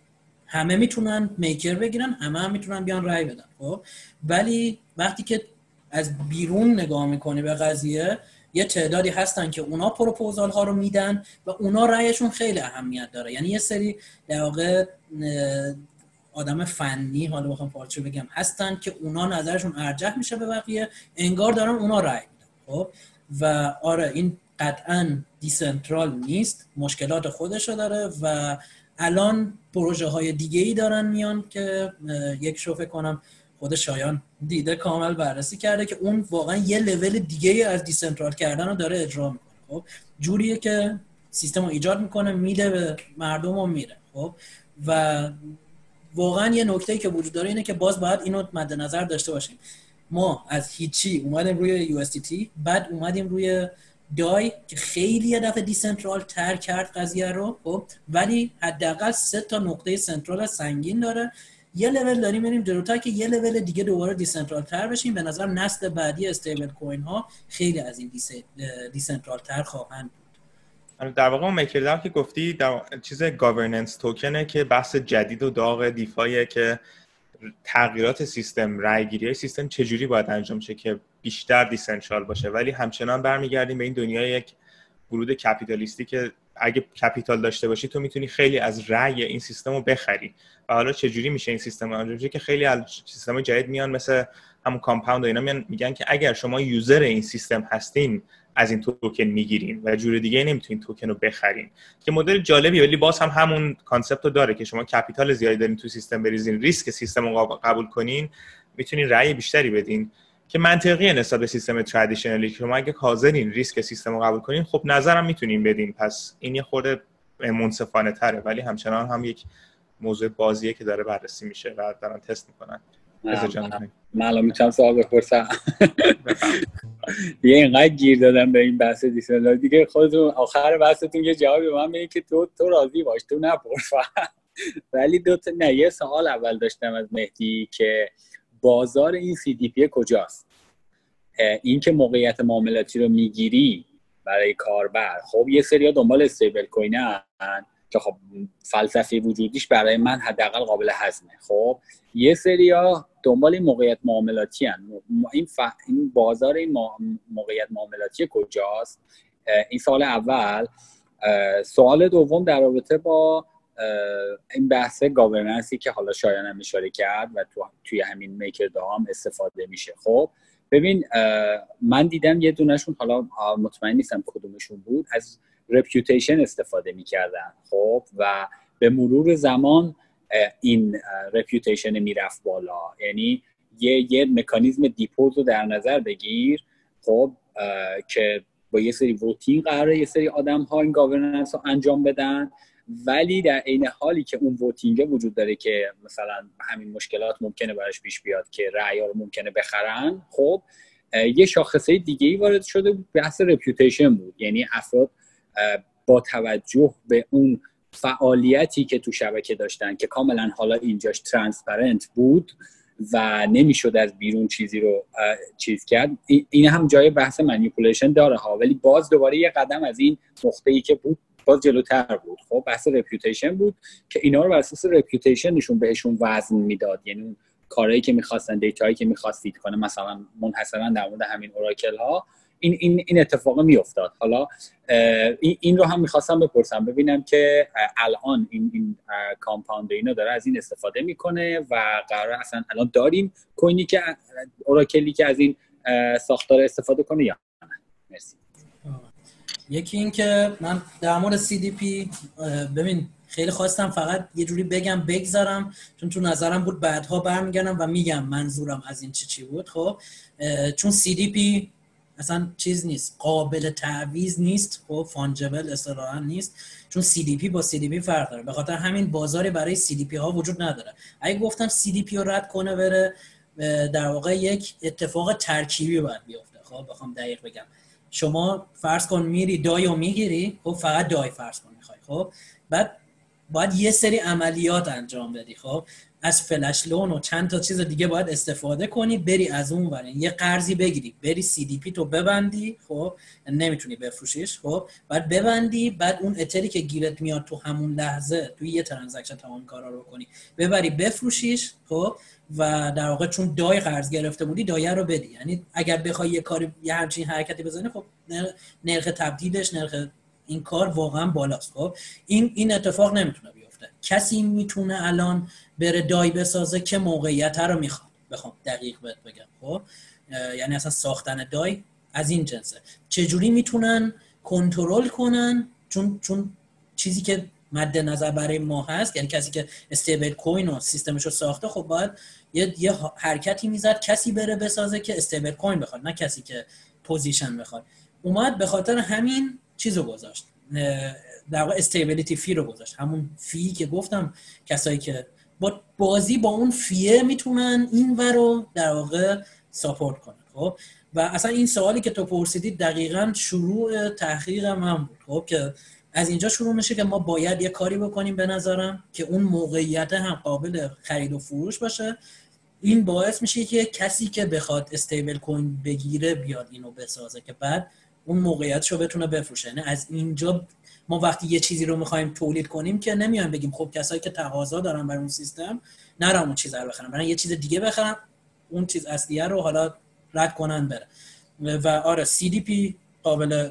همه می‌تونن میکر بگیرن همه هم می‌تونن بیان رای بدن خب؟ ولی وقتی که از بیرون نگاه می‌کنی به قضیه یه تعدادی هستن که اونا پروپوزال ها رو میدن و اونا رأیشون خیلی اهمیت داره. یعنی یه سری در واقع آدم فنی حالا بخوام پارچه بگم هستن که اونا نظرشون ارجح میشه به بقیه انگار دارن اونا رأی میدن خب؟ و آره این قطعا decentral نیست مشکلات خودشو داره و الان پروژه های دیگه ای دارن میان که یکیشو فکر کنم خود شایان دیده کامل بررسی کرده که اون واقعا یه لول دیگه از decentral کردن رو داره اجرا می‌کنه. خب جوریه که سیستم رو ایجاد می‌کنه میده به مردم و میره. خب و واقعا یه نکته که وجود داره اینه که باز باید اینو مد نظر داشته باشیم. ما از هیچی اومدیم روی USDT بعد اومدیم روی DAI که خیلی یه دفعه decentral تر کرد قضیه رو خب ولی حداقل سه تا نقطه central سنگین داره. یه لول داریم بریم جلوتر که یه لول دیگه دوباره decentral تر بشیم. به نظر نسل بعدی stablecoin ها خیلی از این decentral تر خواهند آره، در واقع اون که گفتی در چیز governance token ه که بحث جدید و داغ DeFi ه که تغییرات سیستم رایگیری سیستم چجوری باید انجام شه که بیشتر decentral باشه. ولی همچنان برمیگردیم به این دنیای یک ورود capitalist ی که اگه capital داشته باشی تو می‌تونی خیلی از رأی این سیستم رو بخری. و حالا چجوری میشه این سیستم؟ انجام که خیلی از سیستم جدید میان مثل همون Compound و اینا میان میگن که اگر شما user این سیستم هستین از این توکن می‌گیرین و جور دیگه نمی‌تونین توکن رو بخرین. که مدل جالبی ولی باز هم همون concept رو داره که شما capital زیادی دارین تو سیستم بریزین ریسک سیستم رو قبول کنین می‌تونین رأی بیشتری بدین. که منطقیه نسبت به سیستم traditional ی که شما اگه حاضرین ریسک سیستم رو قبول کنین خب نظرم می‌تونین بدین. پس این یه خورده منصفانه تره ولی همچنان هم یک موضوع بازیه که داره بررسی میشه و دارن تست می‌کنن. من الان می‌تونم سوال بپرسم. دیگه اینقدر گیر دادم به این بحث دیسلار دیگه خودتون آخر بحثتون یه جوابی به من که تو تو راضی باش تو نپرس. ولی دو تا نه یه سوال اول داشتم از مهدی که بازار این پی کجاست؟ این که موقعیت معاملاتی رو می‌گیری برای کاربر. خب یه سری دنبال استیبل کوینن که خب فلسفه وجودیش برای من حداقل قابل هضمه خب یه سریا دنبال این موقعیت معاملاتی هن. این, این بازار این موقعیت معاملاتی کجاست؟ این سال اول. سوال دوم در رابطه با این بحث گاورننسی که حالا شایان هم اشاره کرد و تو توی همین میکر هم استفاده میشه. خب ببین من دیدم یه دونشون حالا مطمئن نیستم کدومشون بود از reputation استفاده می‌کردن. خب و به مرور زمان این reputation می‌رفت بالا. یعنی یه یه مکانیزم DPoS رو در نظر بگیر. خب که با یه سری voting قراره یه سری آدم ها این governance رو انجام بدن. ولی در عین حالی که اون voting وجود داره که مثلا همین مشکلات ممکنه براش پیش بیاد که رأی رو ممکنه بخرن خب یه شاخصه دیگه ای وارد شده بحث reputation بود. یعنی افراد با توجه به اون فعالیتی که تو شبکه داشتن که کاملا حالا اینجاش transparent بود و نمی‌شد از بیرون چیزی رو چیز کرد این هم جای بحث manipulation داره ها. ولی باز دوباره یه قدم از این نقطه ای که بود باز جلوتر بود. خب بحث reputation بود که اینا رو بر اساس reputation شون بهشون وزن می‌داد. یعنی اون کارهایی که می‌خواستن دیتایی که می‌خواستید کنه مثلا منحصرا در مورد همین اوراکل ها این این این اتفاق میافتاد. حالا این رو هم می‌خواستم بپرسم ببینم که الان این این کامپاوند اینو داره از این استفاده می‌کنه و قرار اصلا الان داریم کوینی که اوراکلی که از این ساختار استفاده کنه یا نه. مرسی. یکی این که من در مورد CDP ببین خیلی خواستم فقط یه جوری بگم بگذارم چون تو نظرم بود بعدها برمیگردم و میگم منظورم از این چی چی بود خب؟ چون CDP اصلا چیز نیست قابل تعویض نیست خب؟ فانجبل اصطلاحا نیست چون CDP با CDP فرق داره. به خاطر همین بازاری برای CDP ها وجود نداره. اگه گفتم CDP رو رد کنه بره در واقع یک اتفاق ترکیبی باید بیفته. خب؟ بخوام دقیق بگم. شما فرض کن میری DAI رو می‌گیری خب فقط DAI فرض کن می‌خوای خب؟ بعد باید یه سری عملیات انجام بدی خب؟ از flash loan و چند تا چیز دیگه باید استفاده کنی بری از اون ور. یه قرضی بگیری. بری CDP تو ببندی خب؟ نمی‌تونی بفروشیش خب؟ بعد ببندی بعد اون اتری که گیرت میاد تو همون لحظه توی یه transaction تمام کارا رو کنی. ببری بفروشیش خب؟ و در واقع چون DAI قرض گرفته بودی DAI ه رو بدی. یعنی اگر بخوای یه کاری یه همچین حرکتی بزنی خب نرخ تبدیلش نرخ این کار واقعا بالاست خب؟ این این اتفاق نمی‌تونه بیفته. کسی می‌تونه الان بره دای بسازه که موقعیت رو می‌خواد. بخوام دقیق بهت بگم. خب؟ یعنی اصلا ساختن دای از این جنسه. چجوری می‌تونن کنترل کنن؟ چون چون چیزی که مد نظر برای ما هست یعنی کسی که استیبل کوین و سیستمش رو ساخته خب باید یه, یه حرکتی می‌زد کسی بره بسازه که استیبل کوین بخواد نه کسی که position بخواد. اومد به خاطر همین چیزو گذاشت. در واقع stability fee رو گذاشت. همون fee که گفتم کسایی که با بازی با اون fee ه می‌تونن این ور رو در واقع support کنن خب؟ و اصلا این سوالی که تو پرسیدی دقیقا شروع تحقیق هم بود خب؟ که از اینجا شروع میشه که ما باید یه کاری بکنیم به نظرم که اون موقعیت هم قابل خرید و فروش باشه. این باعث میشه که کسی که بخواد استیبل کوین بگیره بیاد اینو بسازه که بعد اون موقعیتشو بتونه بفروشه. یعنی از اینجا ما وقتی یه چیزی رو می‌خوایم تولید کنیم که نمیایم بگیم خب کسایی که تقاضا دارن برای اون سیستم نرم اون چیز رو بخرن. برای یه چیز دیگه بخرن اون چیز اصلیه رو حالا رد کنن بره. و آره CDP قابل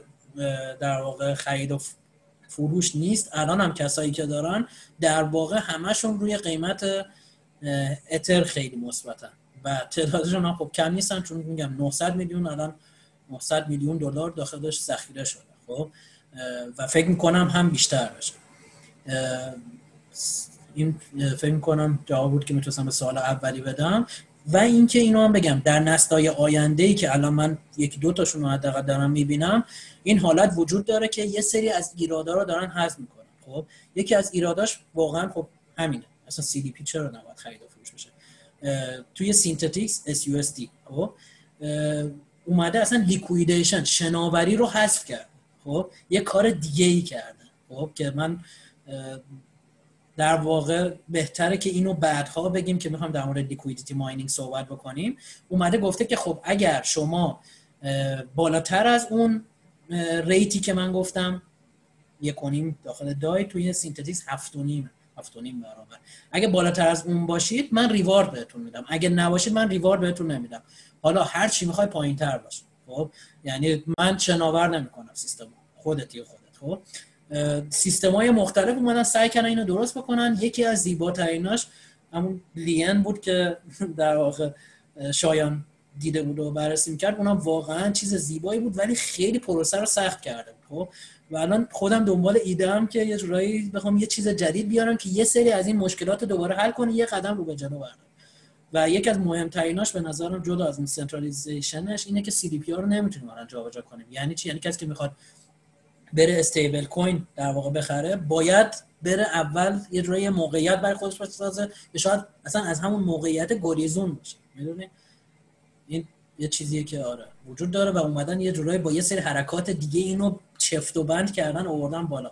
در واقع خرید و فروش نیست. الان هم کسایی که دارن در واقع همشون روی قیمت اتر خیلی مثبتن. و تعدادشون هم خب کم نیستن چون میگم 900 میلیون الان 900 میلیون دلار داخلش ذخیره شده. خب؟ و فکر می‌کنم هم بیشتر بشه این فکر می‌کنم جواب بود که می‌تونستم به سوال اولی بدم. و اینکه اینو هم بگم در نسلای آینده ای که الان من یکی دو تاشون رو حداقل دارم می‌بینم این حالت وجود داره که یه سری از ایرادا رو دارن حذف می‌کنن. خب یکی از ایراداش واقعا خب همینه. اصلا CDP چرا نباید خرید و فروش بشه؟ توی Synthetix sUSD خب اومده اصلا liquidation شناوری رو حذف کرد. خب یه کار دیگه ای کردن. خب که من در واقع بهتره که اینو بعدها بگیم که می‌خوام در مورد liquidity mining صحبت بکنیم. اومده گفته که خب اگر شما بالاتر از اون rate ی که من گفتم یک و نیم داخل DAI توی Synthetix هفت و نیم هفت و نیم برابر. اگه بالاتر از اون باشید من reward بهتون میدم. اگه نباشید من reward بهتون نمیدم. حالا هر چی می‌خوای پایین تر باشه خب؟ یعنی من شناور نمی‌کنم سیستم خودتی خودت خب؟ سیستم های مختلف اومدن سعی کردن اینو درست بکنن. یکی از زیباتریناش همون Lien بود که در واقع شایان دیده بود و بررسی کرد اونم واقعا چیز زیبایی بود ولی خیلی پروسه رو سخت کرده خب؟ و الان خودم دنبال ایده هم که یه جورایی بخوام یه چیز جدید بیارم که یه سری از این مشکلات دوباره حل کنه یه قدم رو به جلو بردارم. و یکی از مهمتریناش به نظرم جدا از این centralization ش اینه که CDP رو نمی‌تونیم الان جابجا کنیم. یعنی چی؟ یعنی کسی که می‌خواد بره stablecoin در واقع بخره باید بره اول یه جوری موقعیت برای خودش بسازه شاید اصلا از همون موقعیت گریزون باشه. می‌دونی؟ این یه چیزیه که آره وجود داره و اومدن یه جورایی با یه سری حرکات دیگه اینو چفت و بند کردن آوردن بالا.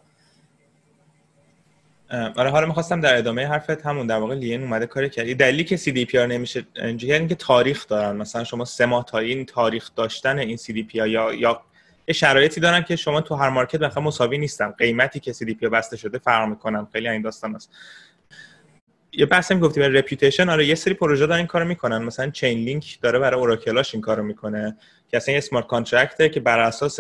آره حالا می‌خواستم در ادامه حرفت همون در واقع Lien اومده کاری کرد. دلیلی که CDP رو نمیشه یعنی که تاریخ دارن. مثلا شما سه ماه تا این تاریخ داشتن این CDP ها یا یا شرایطی دارن که شما تو هر market بخوام مساوی نیستن. قیمتی که CDP بسته شده فرق می‌کنن. خیلی این داستان است یه بحث هم گفتیم. reputation آره یه سری پروژه دارن این کارو می‌کنن. مثلا Chainlink داره برای oracle هاش این کارو می‌کنه. که اصلا یه smart contract ه که بر اساس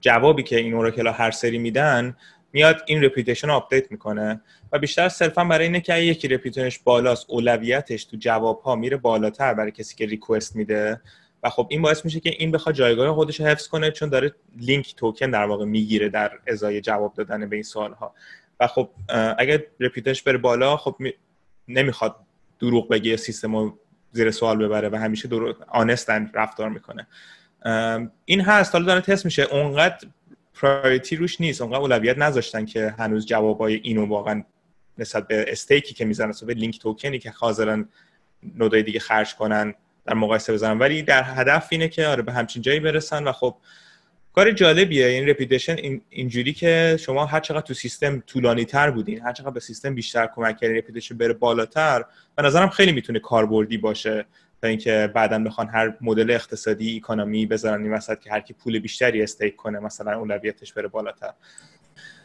جوابی که این oracle ها هر سری میدن میاد این reputation رو آپدیت می‌کنه و بیشتر صرفا برای اینه که یکی reputation ش بالاست اولویتش تو جواب ها میره بالاتر برای کسی که request میده و خب این باعث میشه که این بخواد جایگاه خودش رو حفظ کنه چون داره LINK token در واقع می‌گیره در ازای جواب دادن به این سوال ها و خب اگر reputation ش بره بالا خب نمی‌خواد دروغ بگه سیستم رو زیر سوال ببره و همیشه درو... honest اً رفتار می‌کنه. این هست. حالا داره تست میشه. اونقدر priority روش نیست. اونقدر اولویت نذاشتن که هنوز جوابای اینو واقعا نسبت به stake ی که می‌زنن به LINK token ی که حاضرن node های دیگه خرج کنن در مقایسه بزنن. ولی در هدف اینه که آره به همچین جایی برسن و خب کار جالبیه. این reputation این اینجوری که شما هر چقدر تو سیستم طولانی تر بودین هر چقدر به سیستم بیشتر کمک کردین reputation بره بالاتر به نظرم خیلی می‌تونه کاربردی باشه. تا اینکه بعدا بخوان هر مدل اقتصادی economy بذارن این وسط که هر کی پول بیشتری stake کنه مثلا اولویتش بره بالاتر.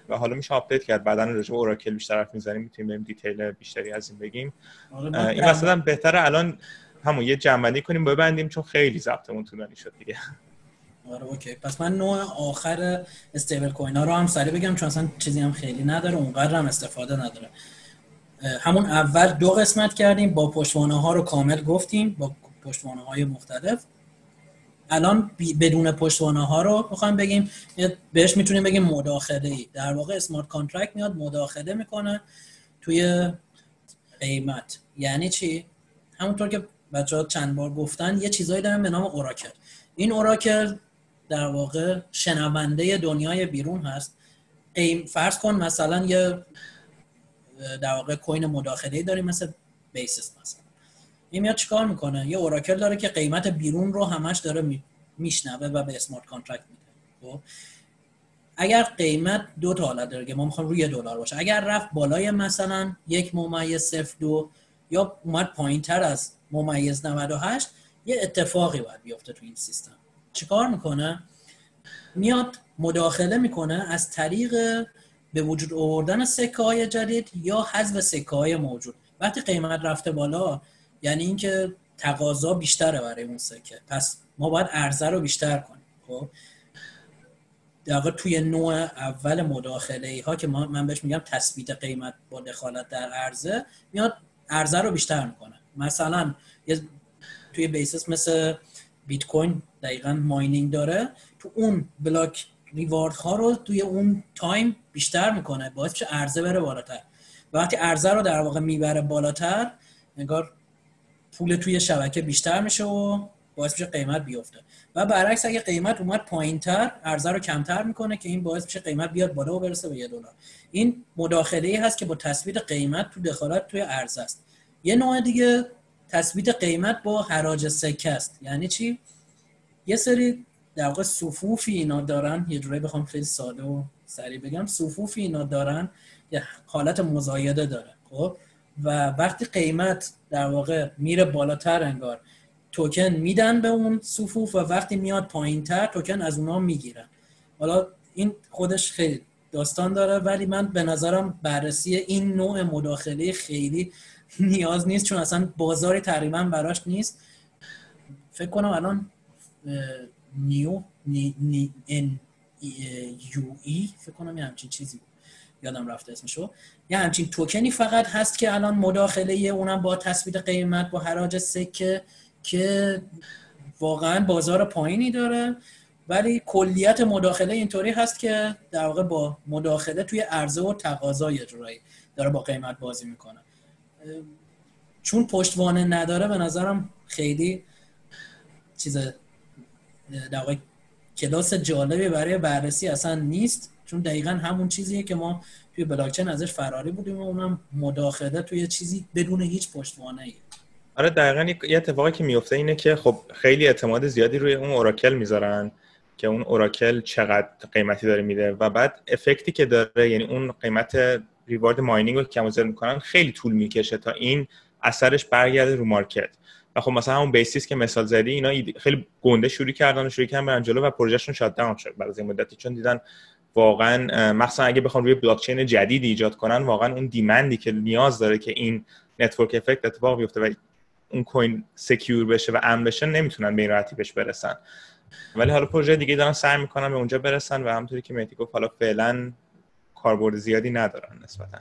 و حالا میشه آپدیت کرد. بعدا راجع به oracle بیشتر حرف می‌زنیم می‌تونیم بریم detail بیشتری از این بگیم. آره، این مثلا بهتره الان همون یه جمع‌بندی کنیم ببندیم چون خیلی ضبطمون طولانی شد دیگه. آره okay. پس من نوع آخر stable coin ها رو هم سریع بگم چون اصلا چیزی هم خیلی نداره اونقدر هم استفاده نداره. همون اول دو قسمت کردیم با پشتوانه ها رو کامل گفتیم با پشتوانه های مختلف. الان بدون پشتوانه ها رو بخوایم بگیم بهش می‌تونیم بگیم مداخله ای در واقع smart contract میاد مداخله می‌کنه توی قیمت. یعنی چی؟ همونطور که بچه ها چند بار گفتن یه چیزایی دارن به نام oracle این oracle در واقع شنونده دنیای بیرون هست. فرض کن مثلا یه در واقع coin مداخله داریم مثل Basis مثلا. این میاد چیکار می‌کنه؟ یه oracle داره که قیمت بیرون رو همش داره میشنوه و به smart contract میده. خب؟ اگر قیمت دو تا حالت داره که ما می‌خوایم روی دلار باشه. اگر رفت بالای مثلا یک ممیز صفر دو یا اومد پایین تر از ممیز 98 یه اتفاقی باید بیفته تو این سیستم. چیکار می‌کنه؟ میاد مداخله می‌کنه از طریق به وجود آوردن سکه های جدید یا حذف سکه های موجود. وقتی قیمت رفته بالا یعنی اینکه تقاضا بیشتره برای اون سکه. پس ما باید عرضه رو بیشتر کنیم خب؟ در توی نوع اول مداخله ای ها که من بهش میگم تثبیت قیمت با دخالت در عرضه میاد عرضه رو بیشتر می‌کنه. مثلا توی Basis مثل بیت کوین دقیقا mining داره. تو اون block reward ها رو توی اون تایم بیشتر می‌کنه. باعث میشه عرضه بره بالاتر. وقتی عرضه رو در واقع می‌بره بالاتر انگار پول توی شبکه بیشتر میشه و باعث میشه قیمت بیفته. و برعکس اگه قیمت اومد پایین تر عرضه رو کمتر می‌کنه که این باعث میشه قیمت بیاد بالا و برسه به یه دلار. این مداخله ای هست که با تثبیت قیمت تو دخالت توی عرضه است. یه نوع دیگه تثبیت قیمت با حراج سکه است. یعنی چی؟ یه سری در واقع صفوفی اینا دارن. یه جوری بخوام خیلی ساده و سریع بگم. صفوفی اینا دارن یه حالت مزایده داره خب؟ و وقتی قیمت در واقع میره بالاتر انگار توکن میدن به اون صفوف و وقتی میاد پایین تر توکن از اونا می‌گیرن. حالا این خودش خیلی داستان داره ولی من به نظرم بررسی این نوع مداخله خیلی نیاز نیست چون اصلا بازاری تقریبا براش نیست. فکر کنم الان نیو نی, نی ان یو ای فکر کنم یه همچین چیزی بود. یادم رفته اسمشو. یه همچین توکنی فقط هست که الان مداخله اونم با تثبیت قیمت با حراج سکه که واقعا بازار پایینی داره. ولی کلیت مداخله اینطوری هست که در واقع با مداخله توی عرضه و تقاضا یه داره با قیمت بازی می‌کنه. چون پشتوانه نداره به نظرم خیلی چیز در واقع کلاس جالبی برای بررسی اصلا نیست چون دقیقا همون چیزیه که ما توی بلاکچین ازش فراری بودیم و اونم مداخله توی چیزی بدون هیچ پشتوانه ای آره دقیقا یه اتفاقی که میفته اینه که خب خیلی اعتماد زیادی روی اون اوراکل می‌ذارن که اون اوراکل چقدر قیمتی داره میده و بعد افکتی که داره یعنی اون قیمت ریوارد ماینینگ رو که می‌کنن خیلی طول می‌کشه تا این اثرش برگرده رو مارکت. و خب مثلا همون Basis که مثال زدی اینا خیلی گنده شروع کردن و شروع کردن برن جلو و پروژهشون shut down شد. بعد از این مدتی چون دیدن واقعا مثلا اگه بخوان روی بلاک چین جدید ایجاد کنن واقعا اون demand ی که نیاز داره که این network effect اتفاق بیفته و اون coin secure بشه و امن بشه نمی‌تونن به این راحتی بهش برسن. ولی حالا پروژه دیگه دارن سعی می‌کنن به اونجا برسن و همونطوری که مهدی گفت حالا فعلا کاربرد زیادی ندارن نسبتا.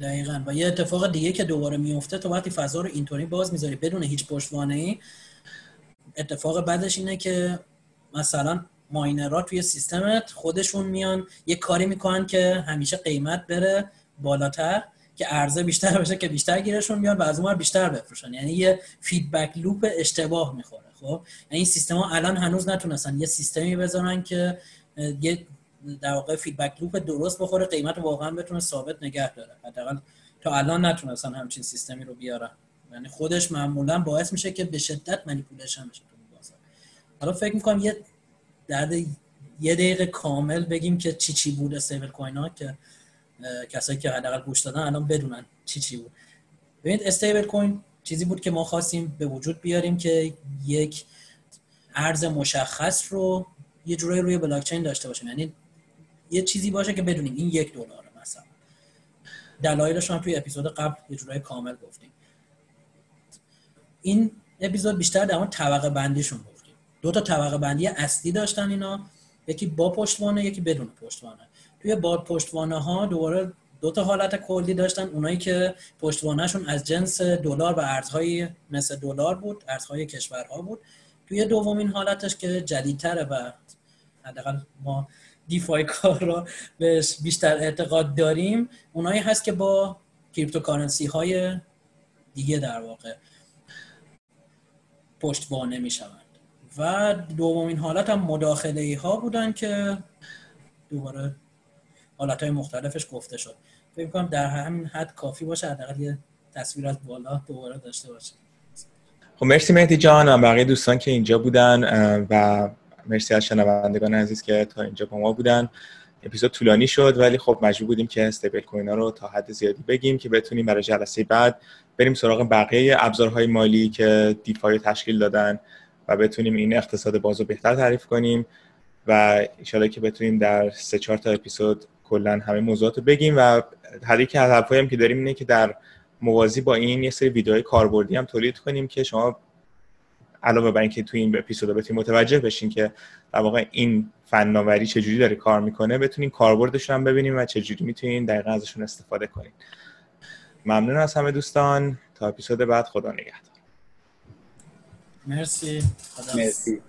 دقیقا. و یه اتفاق دیگه که دوباره میفته تو وقتی فضا رو اینطوری باز می‌ذاری بدون هیچ پشتوانه ای اتفاق بعدش اینه که مثلا miner ها توی سیستمت خودشون میان یه کاری می‌کنن که همیشه قیمت بره بالاتر که عرضه بیشتر بشه که بیشتر گیرشون میان و از اون بیشتر بفروشن. یعنی یه feedback loop اشتباه می‌خوره خب؟ یعنی این سیستم ها الان هنوز نتونستن یه سیستمی بذارن که یه در واقع feedback loop درست بخوره قیمت واقعا بتونه ثابت نگه داره. حداقل تا الان نتونستن همچین سیستمی رو بیارن یعنی خودش معمولا باعث میشه که به شدت manipulation بشه تو بازار. حالا فکر می‌کنم یه در یه دقیقه کامل بگیم که چی چی بود stable coin ها که کسایی که حداقل گوش دادن الان بدونن چی چی بود. ببینید stable coin چیزی بود که ما خواستیم به وجود بیاریم که یک ارز مشخص رو یه جورایی روی بلاکچین داشته باشیم. یعنی یه چیزی باشه که بدونیم. این یک دلاره مثلا. دلایلش هم توی اپیزود قبل یه جورایی کامل گفتیم. این اپیزود بیشتر در اون طبقه بندیشون گفتیم. دو تا طبقه بندی اصلی داشتن اینا. یکی با پشتوانه یکی بدون پشتوانه. توی با پشتوانه ها دوباره دو تا حالت کلی داشتن. اونایی که پشتوانهشون از جنس دلار و ارزهای مثل دلار بود ارزهای کشورها بود. توی دومین حالتش که جدیدتره و حداقل ما DeFi کارا بهش بیشتر اعتقاد داریم. اونایی هست که با cryptocurrency های دیگه در واقع پشتوانه می شوند و دومین حالت هم مداخله ای ها بودن که دوباره حالت های مختلفش گفته شد. فکر کنم در همین حد کافی باشه حداقل یه تصویر از بالا دوباره داشته باشه خب مرسی مهدی جان و بقیه دوستان که اینجا بودن و مرسی از شنوندگان عزیز که تا اینجا با ما بودن. اپیزود طولانی شد ولی خب مجبور بودیم که استیبل کوین ها رو تا حد زیادی بگیم که بتونیم برای جلسه بعد بریم سراغ بقیه ابزارهای مالی که دیفای تشکیل دادن و بتونیم این اقتصاد بازو بهتر تعریف کنیم و ان که بتونیم در سه چهار تا اپیزود کلا همه موضوعات رو بگیم و هر که از هم که داریم اینه که در موازی با این یه سری ویدیوهای کاربردی هم تولید کنیم که شما علاوه بر اینکه تو این اپیزود بتونین متوجه بشین که در واقع این فناوری چجوری داره کار می‌کنه بتونین کاربردشون هم ببینیم و چجوری می‌تونین دقیقا ازشون استفاده کنین. ممنون از همه دوستان. تا اپیزود بعد خدا نگهدار. مرسی. خدا مرسی.